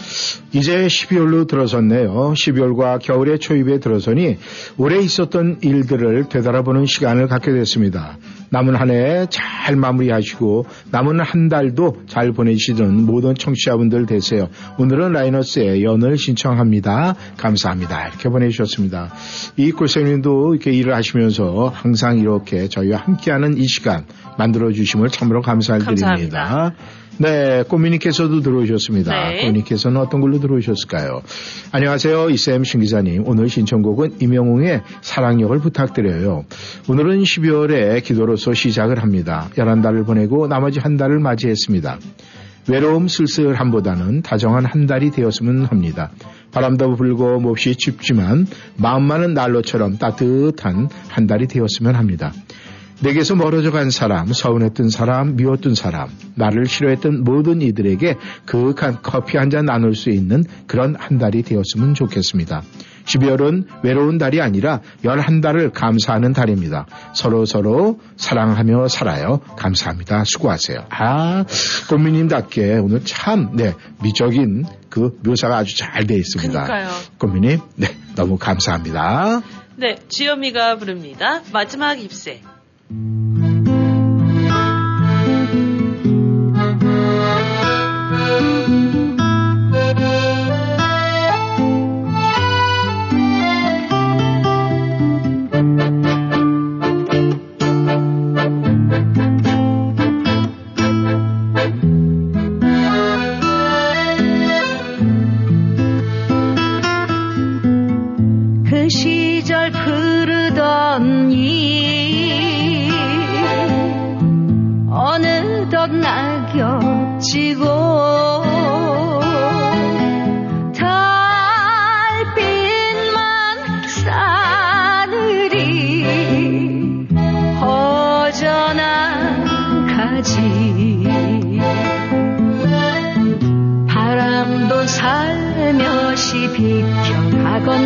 이제 12월로 들어섰네요. 12월과 겨울의 초입에 들어서니 올해 있었던 일들을 되돌아보는 시간을 갖게 됐습니다. 남은 한 해 잘 마무리하시고 남은 한 달도 잘 보내시던 모든 청취자분들 되세요. 오늘은 라이너스의 연을 신청합니다. 감사합니다. 이렇게 보내주셨습니다. 이 꿀쌤님도 이렇게 일을 하시면서 항상 이렇게 저희와 함께하는 이 시간 만들어 주심을 참으로 감사드립니다. 감사합니다. 네, 꼬미님께서도 들어오셨습니다. 네. 꼬미님께서는 어떤 걸로 들어오셨을까요? 안녕하세요, 이쌤 신기자님. 오늘 신청곡은 임영웅의 사랑역을 부탁드려요. 오늘은 12월에 기도로서 시작을 합니다. 11달을 보내고 나머지 한 달을 맞이했습니다. 외로움 쓸쓸함보다는 다정한 한 달이 되었으면 합니다. 바람도 불고 몹시 춥지만 마음만은 난로처럼 따뜻한 한 달이 되었으면 합니다. 내게서 멀어져 간 사람, 서운했던 사람, 미웠던 사람, 나를 싫어했던 모든 이들에게 그윽한 커피 한 잔 나눌 수 있는 그런 한 달이 되었으면 좋겠습니다. 12월은 외로운 달이 아니라 11달을 감사하는 달입니다. 서로 서로 사랑하며 살아요. 감사합니다. 수고하세요. 아, 꽃미님답게 오늘 참, 네, 미적인 그 묘사가 아주 잘 돼 있습니다. 그러니까요. 꽃미님, 네, 너무 감사합니다. 네, 주현미가 부릅니다. 마지막 입새. うん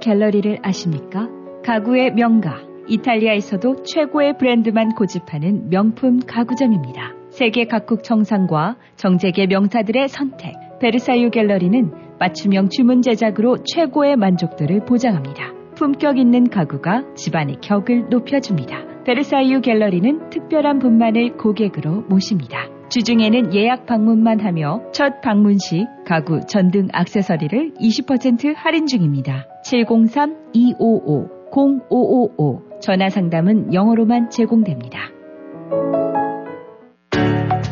갤러리를 아십니까? 가구의 명가. 이탈리아에서도 최고의 브랜드만 고집하는 명품 가구점입니다. 세계 각국 정상과 정재계 명사들의 선택. 베르사유 갤러리는 맞춤형 주문 제작으로 최고의 만족도를 보장합니다. 품격 있는 가구가 집안의 격을 높여줍니다. 베르사유 갤러리는 특별한 분만을 고객으로 모십니다. 주중에는 예약 방문만 하며 첫 방문 시 가구, 전등, 액세서리를 20% 할인 중입니다. 703-255-0555 전화 상담은 영어로만 제공됩니다.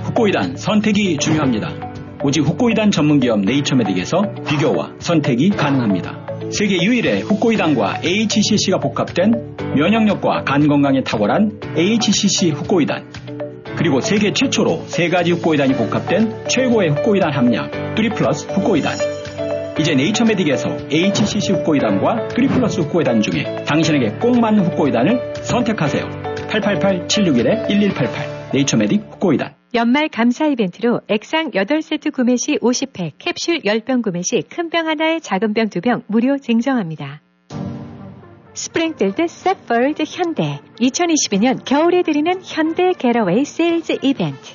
후코이단 선택이 중요합니다. 오직 후코이단 전문기업 네이처메딕에서 비교와 선택이 가능합니다. 세계 유일의 후코이단과 HCC가 복합된 면역력과 간 건강에 탁월한 HCC 후코이단 그리고 세계 최초로 세 가지 후코이단이 복합된 최고의 후코이단 함량 3 플러스 후코이단 이제 네이처메딕에서 HCC 후코이단과 3 플러스 후코이단 중에 당신에게 꼭 맞는 후코이단을 선택하세요. 888-761-1188 네이처메딕 후코이단 연말 감사 이벤트로 액상 8세트 구매 시 50팩, 캡슐 10병 구매 시 큰 병 하나에 작은 병 2병 무료 증정합니다. 스프링필드 세폴드 현대 2022년 겨울에 드리는 현대 getaway sales event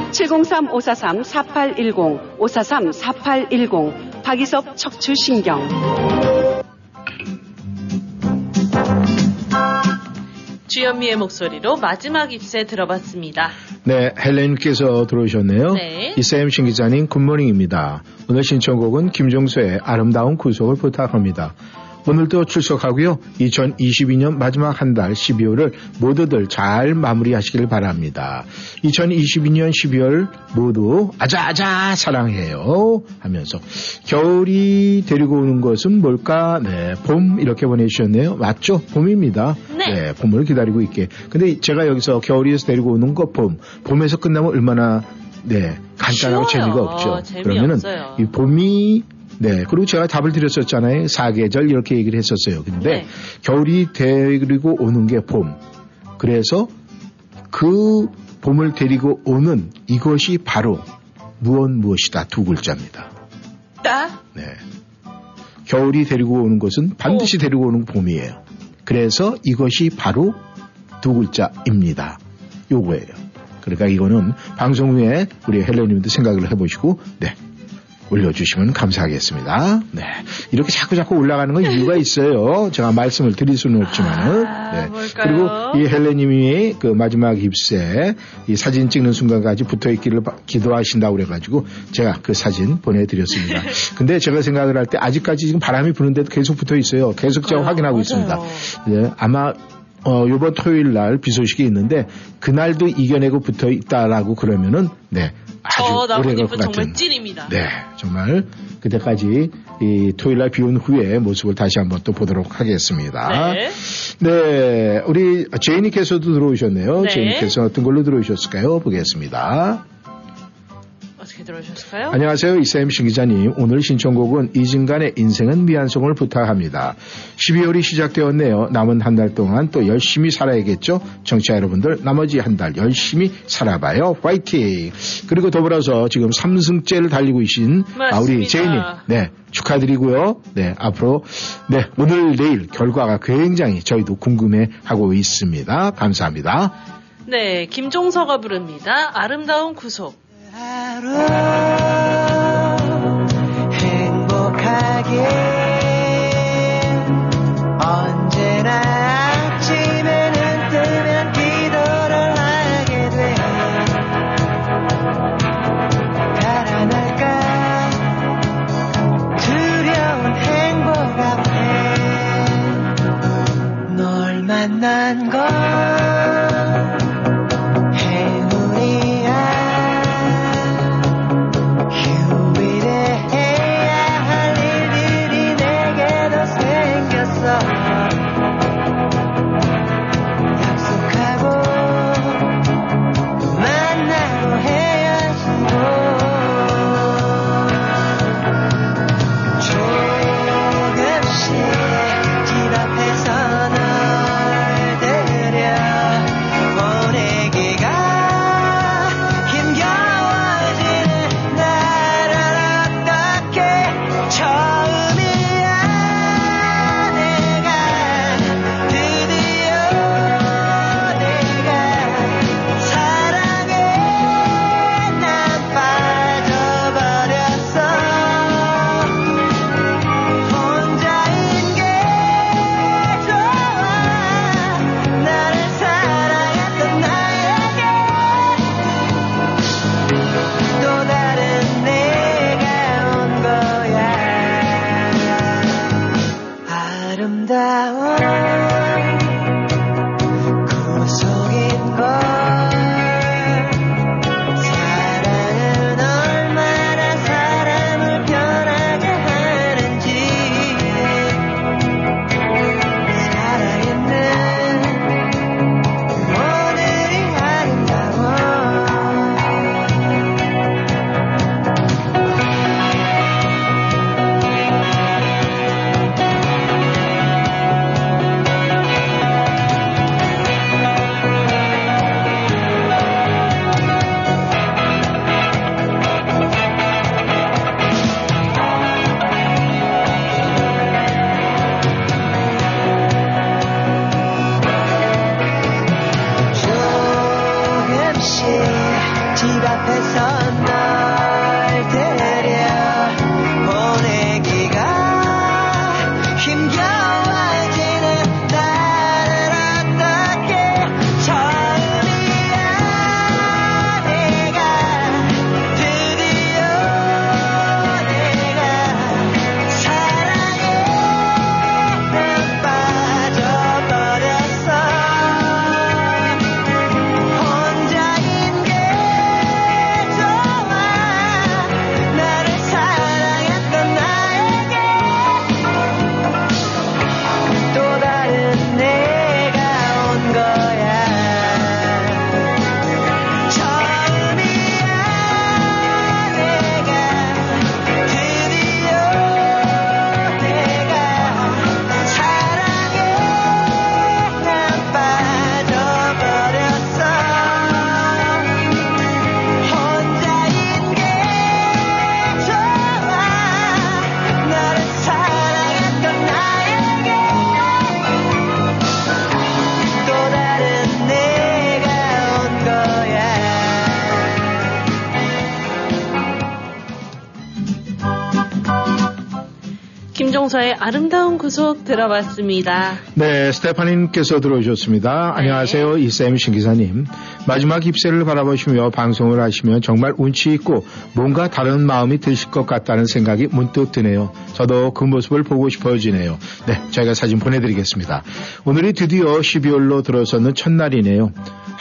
703-543-4810, 543-4810, 박이섭 척추신경. 주현미의 목소리로 마지막 잎새 들어봤습니다. 네, 헬렌님께서 들어오셨네요. 네. 이쌤 신 기자님 굿모닝입니다. 오늘 신청곡은 김종수의 아름다운 구속을 부탁합니다. 오늘도 출석하고요. 2022년 마지막 한 달 12월을 모두들 잘 마무리하시길 바랍니다. 2022년 12월 모두 아자아자 사랑해요 하면서 겨울이 데리고 오는 것은 뭘까? 네, 봄 이렇게 보내주셨네요. 맞죠? 봄입니다. 네. 봄을 기다리고 있게. 근데 제가 여기서 겨울에서 데리고 오는 거 봄. 봄에서 끝나면 얼마나 네 간단하고 쉬워요. 재미가 없죠. 그러면은 재미없어요. 이 봄이 네 그리고 제가 답을 드렸었잖아요. 사계절 이렇게 얘기를 했었어요. 근데 네. 겨울이 데리고 오는 게 봄. 그래서 그 봄을 데리고 오는 이것이 바로 무엇 무엇이다 두 글자입니다. 따? 네. 겨울이 데리고 오는 것은 반드시 데리고 오는 봄이에요. 그래서 이것이 바로 두 글자입니다. 요거예요. 그러니까 이거는 방송 후에 우리 헬레님도 생각을 해보시고, 네. 올려주시면 감사하겠습니다. 네. 이렇게 자꾸 자꾸 올라가는 건 이유가 있어요. 제가 말씀을 드릴 수는 없지만은. 네. 그리고 이 헬레님이 그 마지막 입새 이 사진 찍는 순간까지 붙어 있기를 바- 기도하신다고 그래가지고 제가 그 사진 보내드렸습니다. 근데 제가 생각을 할 때 아직까지 지금 바람이 부는데도 계속 붙어 있어요. 계속 제가 확인하고 있습니다. 네. 아마 어, 요번 토요일 날 비 소식이 있는데, 그날도 이겨내고 붙어 있다라고 그러면은, 네. 저 나뭇잎은. 정말 찐입니다. 네. 정말, 그때까지 이 토요일 날 비온 후에 모습을 다시 한번 또 보도록 하겠습니다. 네. 네. 우리 제이님께서도 들어오셨네요. 네. 제이님께서 어떤 걸로 들어오셨을까요? 보겠습니다. 어떻게 들어오셨을까요? 안녕하세요. 이쌤 신 기자님. 오늘 신청곡은 이진간의 인생은 미안송을 부탁합니다. 12월이 시작되었네요. 남은 한 달 동안 또 열심히 살아야겠죠? 정치자 여러분들 나머지 한 달 열심히 살아봐요. 화이팅! 그리고 더불어서 지금 3승째를 달리고 계신 아, 우리 맞습니다. 제이님. 네. 축하드리고요. 네. 앞으로 네. 오늘 내일 결과가 굉장히 저희도 궁금해 하고 있습니다. 감사합니다. 네, 김종서가 부릅니다. 아름다운 구속. 행복하게 김종서의 아름다운 구속 들어봤습니다. 네, 스테파님께서 들어오셨습니다. 안녕하세요. 이쌤 신기사님. 마지막 입세를 바라보시며 방송을 하시면 정말 운치 있고 뭔가 다른 마음이 드실 것 같다는 생각이 문득 드네요. 저도 그 모습을 보고 싶어지네요. 네, 저희가 사진 보내드리겠습니다. 오늘이 드디어 12월로 들어서는 첫날이네요.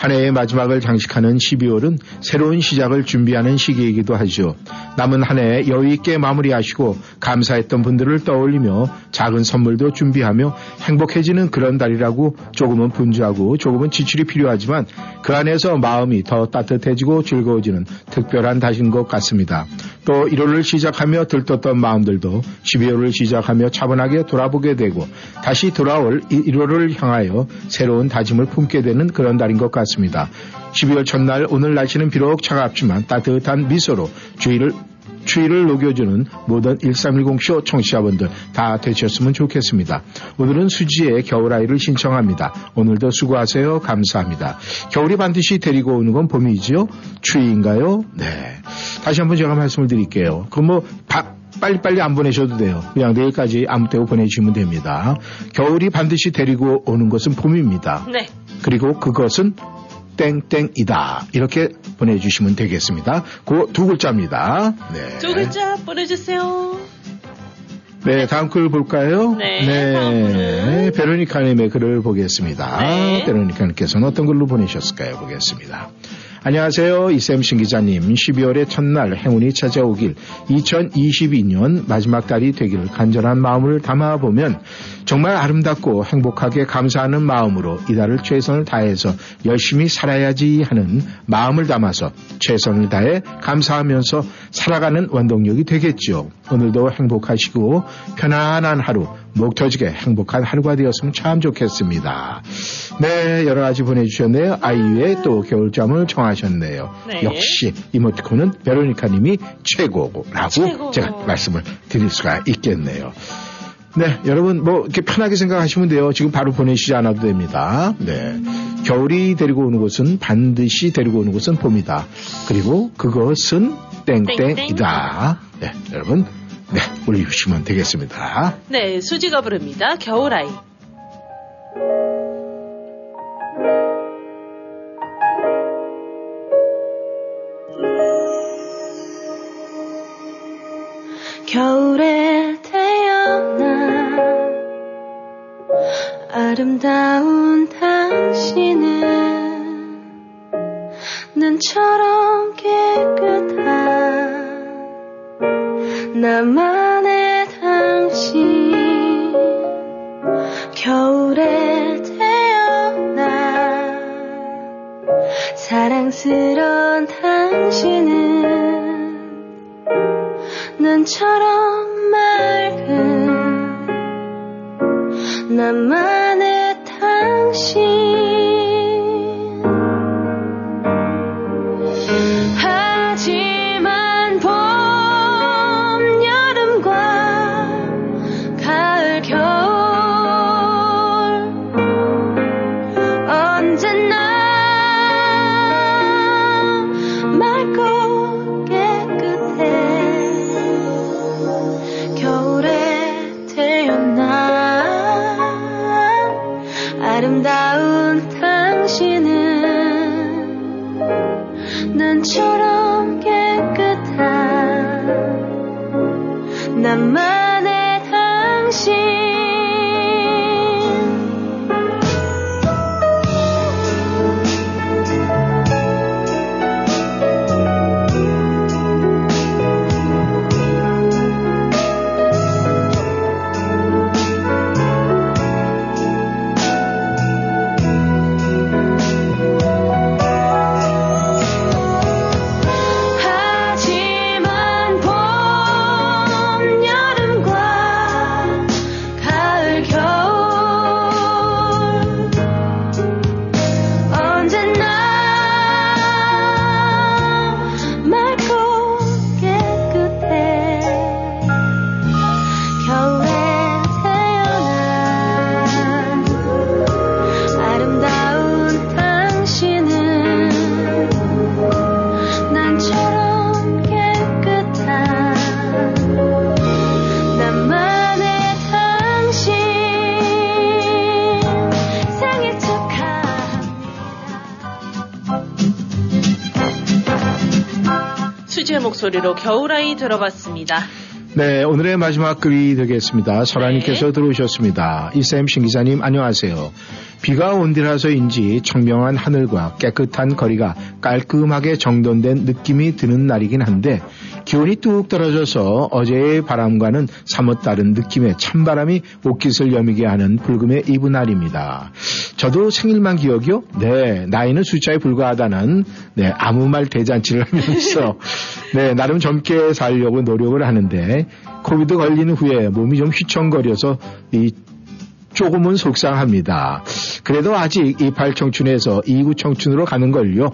한 해의 마지막을 장식하는 12월은 새로운 시작을 준비하는 시기이기도 하죠. 남은 한 해 여유 있게 마무리하시고 감사했던 분들을 떠올리며 작은 선물도 준비하며 행복해지는 그런 달이라고 조금은 분주하고 조금은 지출이 필요하지만 그 안에서 마음이 더 따뜻해지고 즐거워지는 특별한 달인 것 같습니다. 또 1월을 시작하며 들떴던 마음들도 12월을 시작하며 차분하게 돌아보게 되고 다시 돌아올 1월을 향하여 새로운 다짐을 품게 되는 그런 달인 것 같습니다. 12월 첫날 오늘 날씨는 비록 차갑지만 따뜻한 미소로 주의를 추위를 녹여주는 모든 1310쇼 청취자분들 다 되셨으면 좋겠습니다. 오늘은 수지의 겨울아이를 신청합니다. 오늘도 수고하세요. 감사합니다. 겨울이 반드시 데리고 오는 건 봄이지요? 추위인가요? 네. 다시 한번 제가 말씀을 드릴게요. 그럼 뭐, 바, 빨리빨리 안 보내셔도 돼요. 그냥 내일까지 아무 때고 보내주시면 됩니다. 겨울이 반드시 데리고 오는 것은 봄입니다. 네. 그리고 그것은 땡땡이다. 이렇게 보내주시면 되겠습니다. 그 두 글자입니다. 네. 두 글자 보내주세요. 네, 다음 글 볼까요? 네, 다음 글은? 베로니카님의 글을 보겠습니다. 네. 베로니카님께서는 어떤 글로 보내셨을까요? 보겠습니다. 안녕하세요. 이쌤 신기자님. 12월의 첫날 행운이 찾아오길 2022년 마지막 달이 되기를 간절한 마음을 담아보면 정말 아름답고 행복하게 감사하는 마음으로 이달을 최선을 다해서 열심히 살아야지 하는 마음을 담아서 최선을 다해 감사하면서 살아가는 원동력이 되겠죠. 오늘도 행복하시고 편안한 하루, 목 터지게 행복한 하루가 되었으면 참 좋겠습니다. 네, 여러 가지 보내주셨네요. 아이유의 또 겨울잠을 청하셨네요. 네. 역시 이모티콘은 베로니카님이 최고라고 최고. 제가 말씀을 드릴 수가 있겠네요. 네, 여러분 뭐 이렇게 편하게 생각하시면 돼요. 지금 바로 보내시지 않아도 됩니다. 네. 겨울이 데리고 오는 곳은 반드시 데리고 오는 곳은 봄이다. 그리고 그것은 땡땡이다. 네, 여러분 네, 올리시면 되겠습니다. 네, 수지가 부릅니다. 겨울아이. 겨울에 태어난 아름다운 당신은 눈처럼 깨끗한 나만의 당신. 겨울에 태어난 사랑스런 당신은 눈처럼 맑은 나만의 당신 목소리로 겨울아이 들어봤습니다. 네, 오늘의 마지막 글이 되겠습니다. 설아님께서 네. 들어오셨습니다. 이쌤 신기자님 안녕하세요. 비가 온 뒤라서인지 청명한 하늘과 깨끗한 거리가 깔끔하게 정돈된 느낌이 드는 날이긴 한데 기온이 뚝 떨어져서 어제의 바람과는 사뭇 다른 느낌의 찬바람이 옷깃을 여미게 하는 불금의 이브 날입니다. 저도 생일만 기억이요? 네, 나이는 숫자에 불과하다는 네, 아무 말 대잔치를 하면서 네, 나름 젊게 살려고 노력을 하는데 코비드 걸린 후에 몸이 좀 휘청거려서 이 조금은 속상합니다. 그래도 아직 28 청춘에서 29 청춘으로 가는 걸요.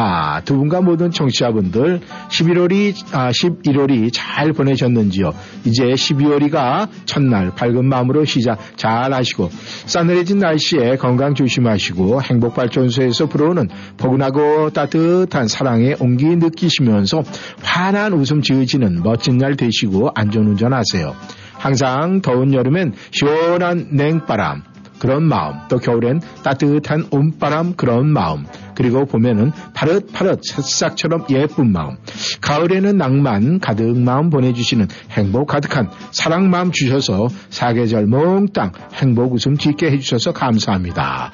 아, 두 분과 모든 청취자분들 11월이 아, 11월이 잘 보내셨는지요. 이제 12월이가 첫날 밝은 마음으로 시작 잘 하시고 싸늘해진 날씨에 건강 조심하시고 행복 발전소에서 불어오는 포근하고 따뜻한 사랑의 온기 느끼시면서 환한 웃음 지으지는 멋진 날 되시고 안전운전하세요. 항상 더운 여름엔 시원한 냉바람 그런 마음 또 겨울엔 따뜻한 온바람 그런 마음 그리고 봄에는 파릇파릇 새싹처럼 예쁜 마음 가을에는 낭만 가득 마음 보내주시는 행복 가득한 사랑 마음 주셔서 사계절 몽땅 행복 웃음 짓게 해주셔서 감사합니다.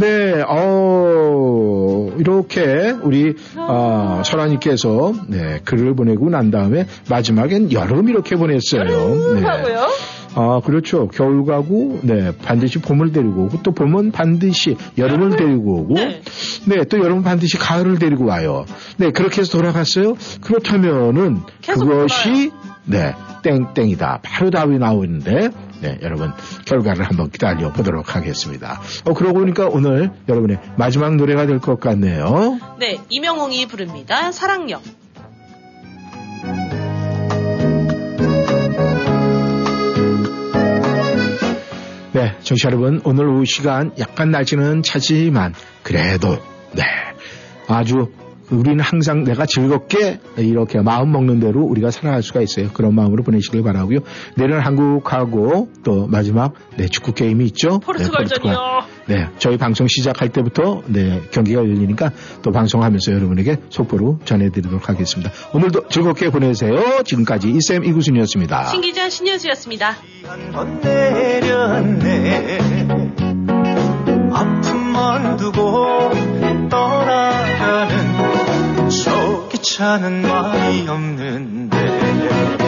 네 어, 이렇게 우리 어, 설아님께서 네, 글을 보내고 난 다음에 마지막엔 여름 이렇게 보냈어요. 네. 아, 그렇죠. 겨울 가고, 네, 반드시 봄을 데리고 오고, 또 봄은 반드시 여름을 데리고 오고, 네, 또 여름은 반드시 가을을 데리고 와요. 네, 그렇게 해서 돌아갔어요. 그렇다면은, 그것이, 네, 땡땡이다. 바로 답이 나오는데, 네, 여러분, 결과를 한번 기다려 보도록 하겠습니다. 어, 그러고 보니까 오늘 여러분의 마지막 노래가 될 것 같네요. 네, 이명웅이 부릅니다. 사랑력. 네, 정치 여러분, 오늘 오후 시간 약간 날씨는 차지만, 그래도, 네, 아주, 우리는 항상 내가 즐겁게 이렇게 마음 먹는 대로 우리가 살아갈 수가 있어요. 그런 마음으로 보내시길 바라고요. 내일은 한국하고 또 마지막 네, 축구 게임이 있죠. 포르투갈전이요. 네, 네, 저희 방송 시작할 때부터 네, 경기가 열리니까 또 방송하면서 여러분에게 속보로 전해드리도록 하겠습니다. 오늘도 즐겁게 보내세요. 지금까지 이쌤 이구순이었습니다. 신기자 신여수였습니다. 내렸네 아픔만 두고 떠나가는 저 기차는 말이 없는데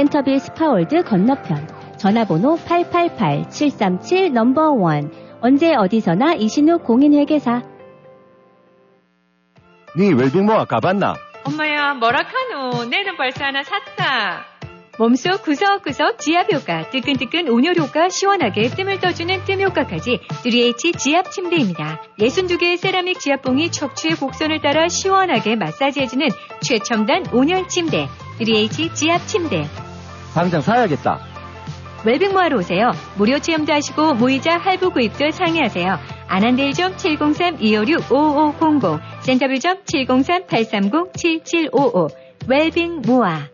센터빌 스파월드 건너편 전화번호 888-737 number one 언제 어디서나 이신욱 공인회계사 네 웰빙모아 가봤나? 엄마야, 뭐라카노? 내는 벌써 하나 샀다. 몸속 구석구석 지압 효과, 뜨끈뜨끈 온열 효과, 시원하게 뜸을 떠주는 뜸 효과까지 3H 지압 침대입니다. 62개의 세라믹 지압봉이 척추의 곡선을 따라 시원하게 마사지해주는 최첨단 온열 침대 3H 지압 침대. 당장 사야겠다. 웰빙모아로 오세요. 무료 체험도 하시고 무이자 할부 구입도 상의하세요. 아난데일점 703-256-5500 센터빌점 703-830-7755 웰빙모아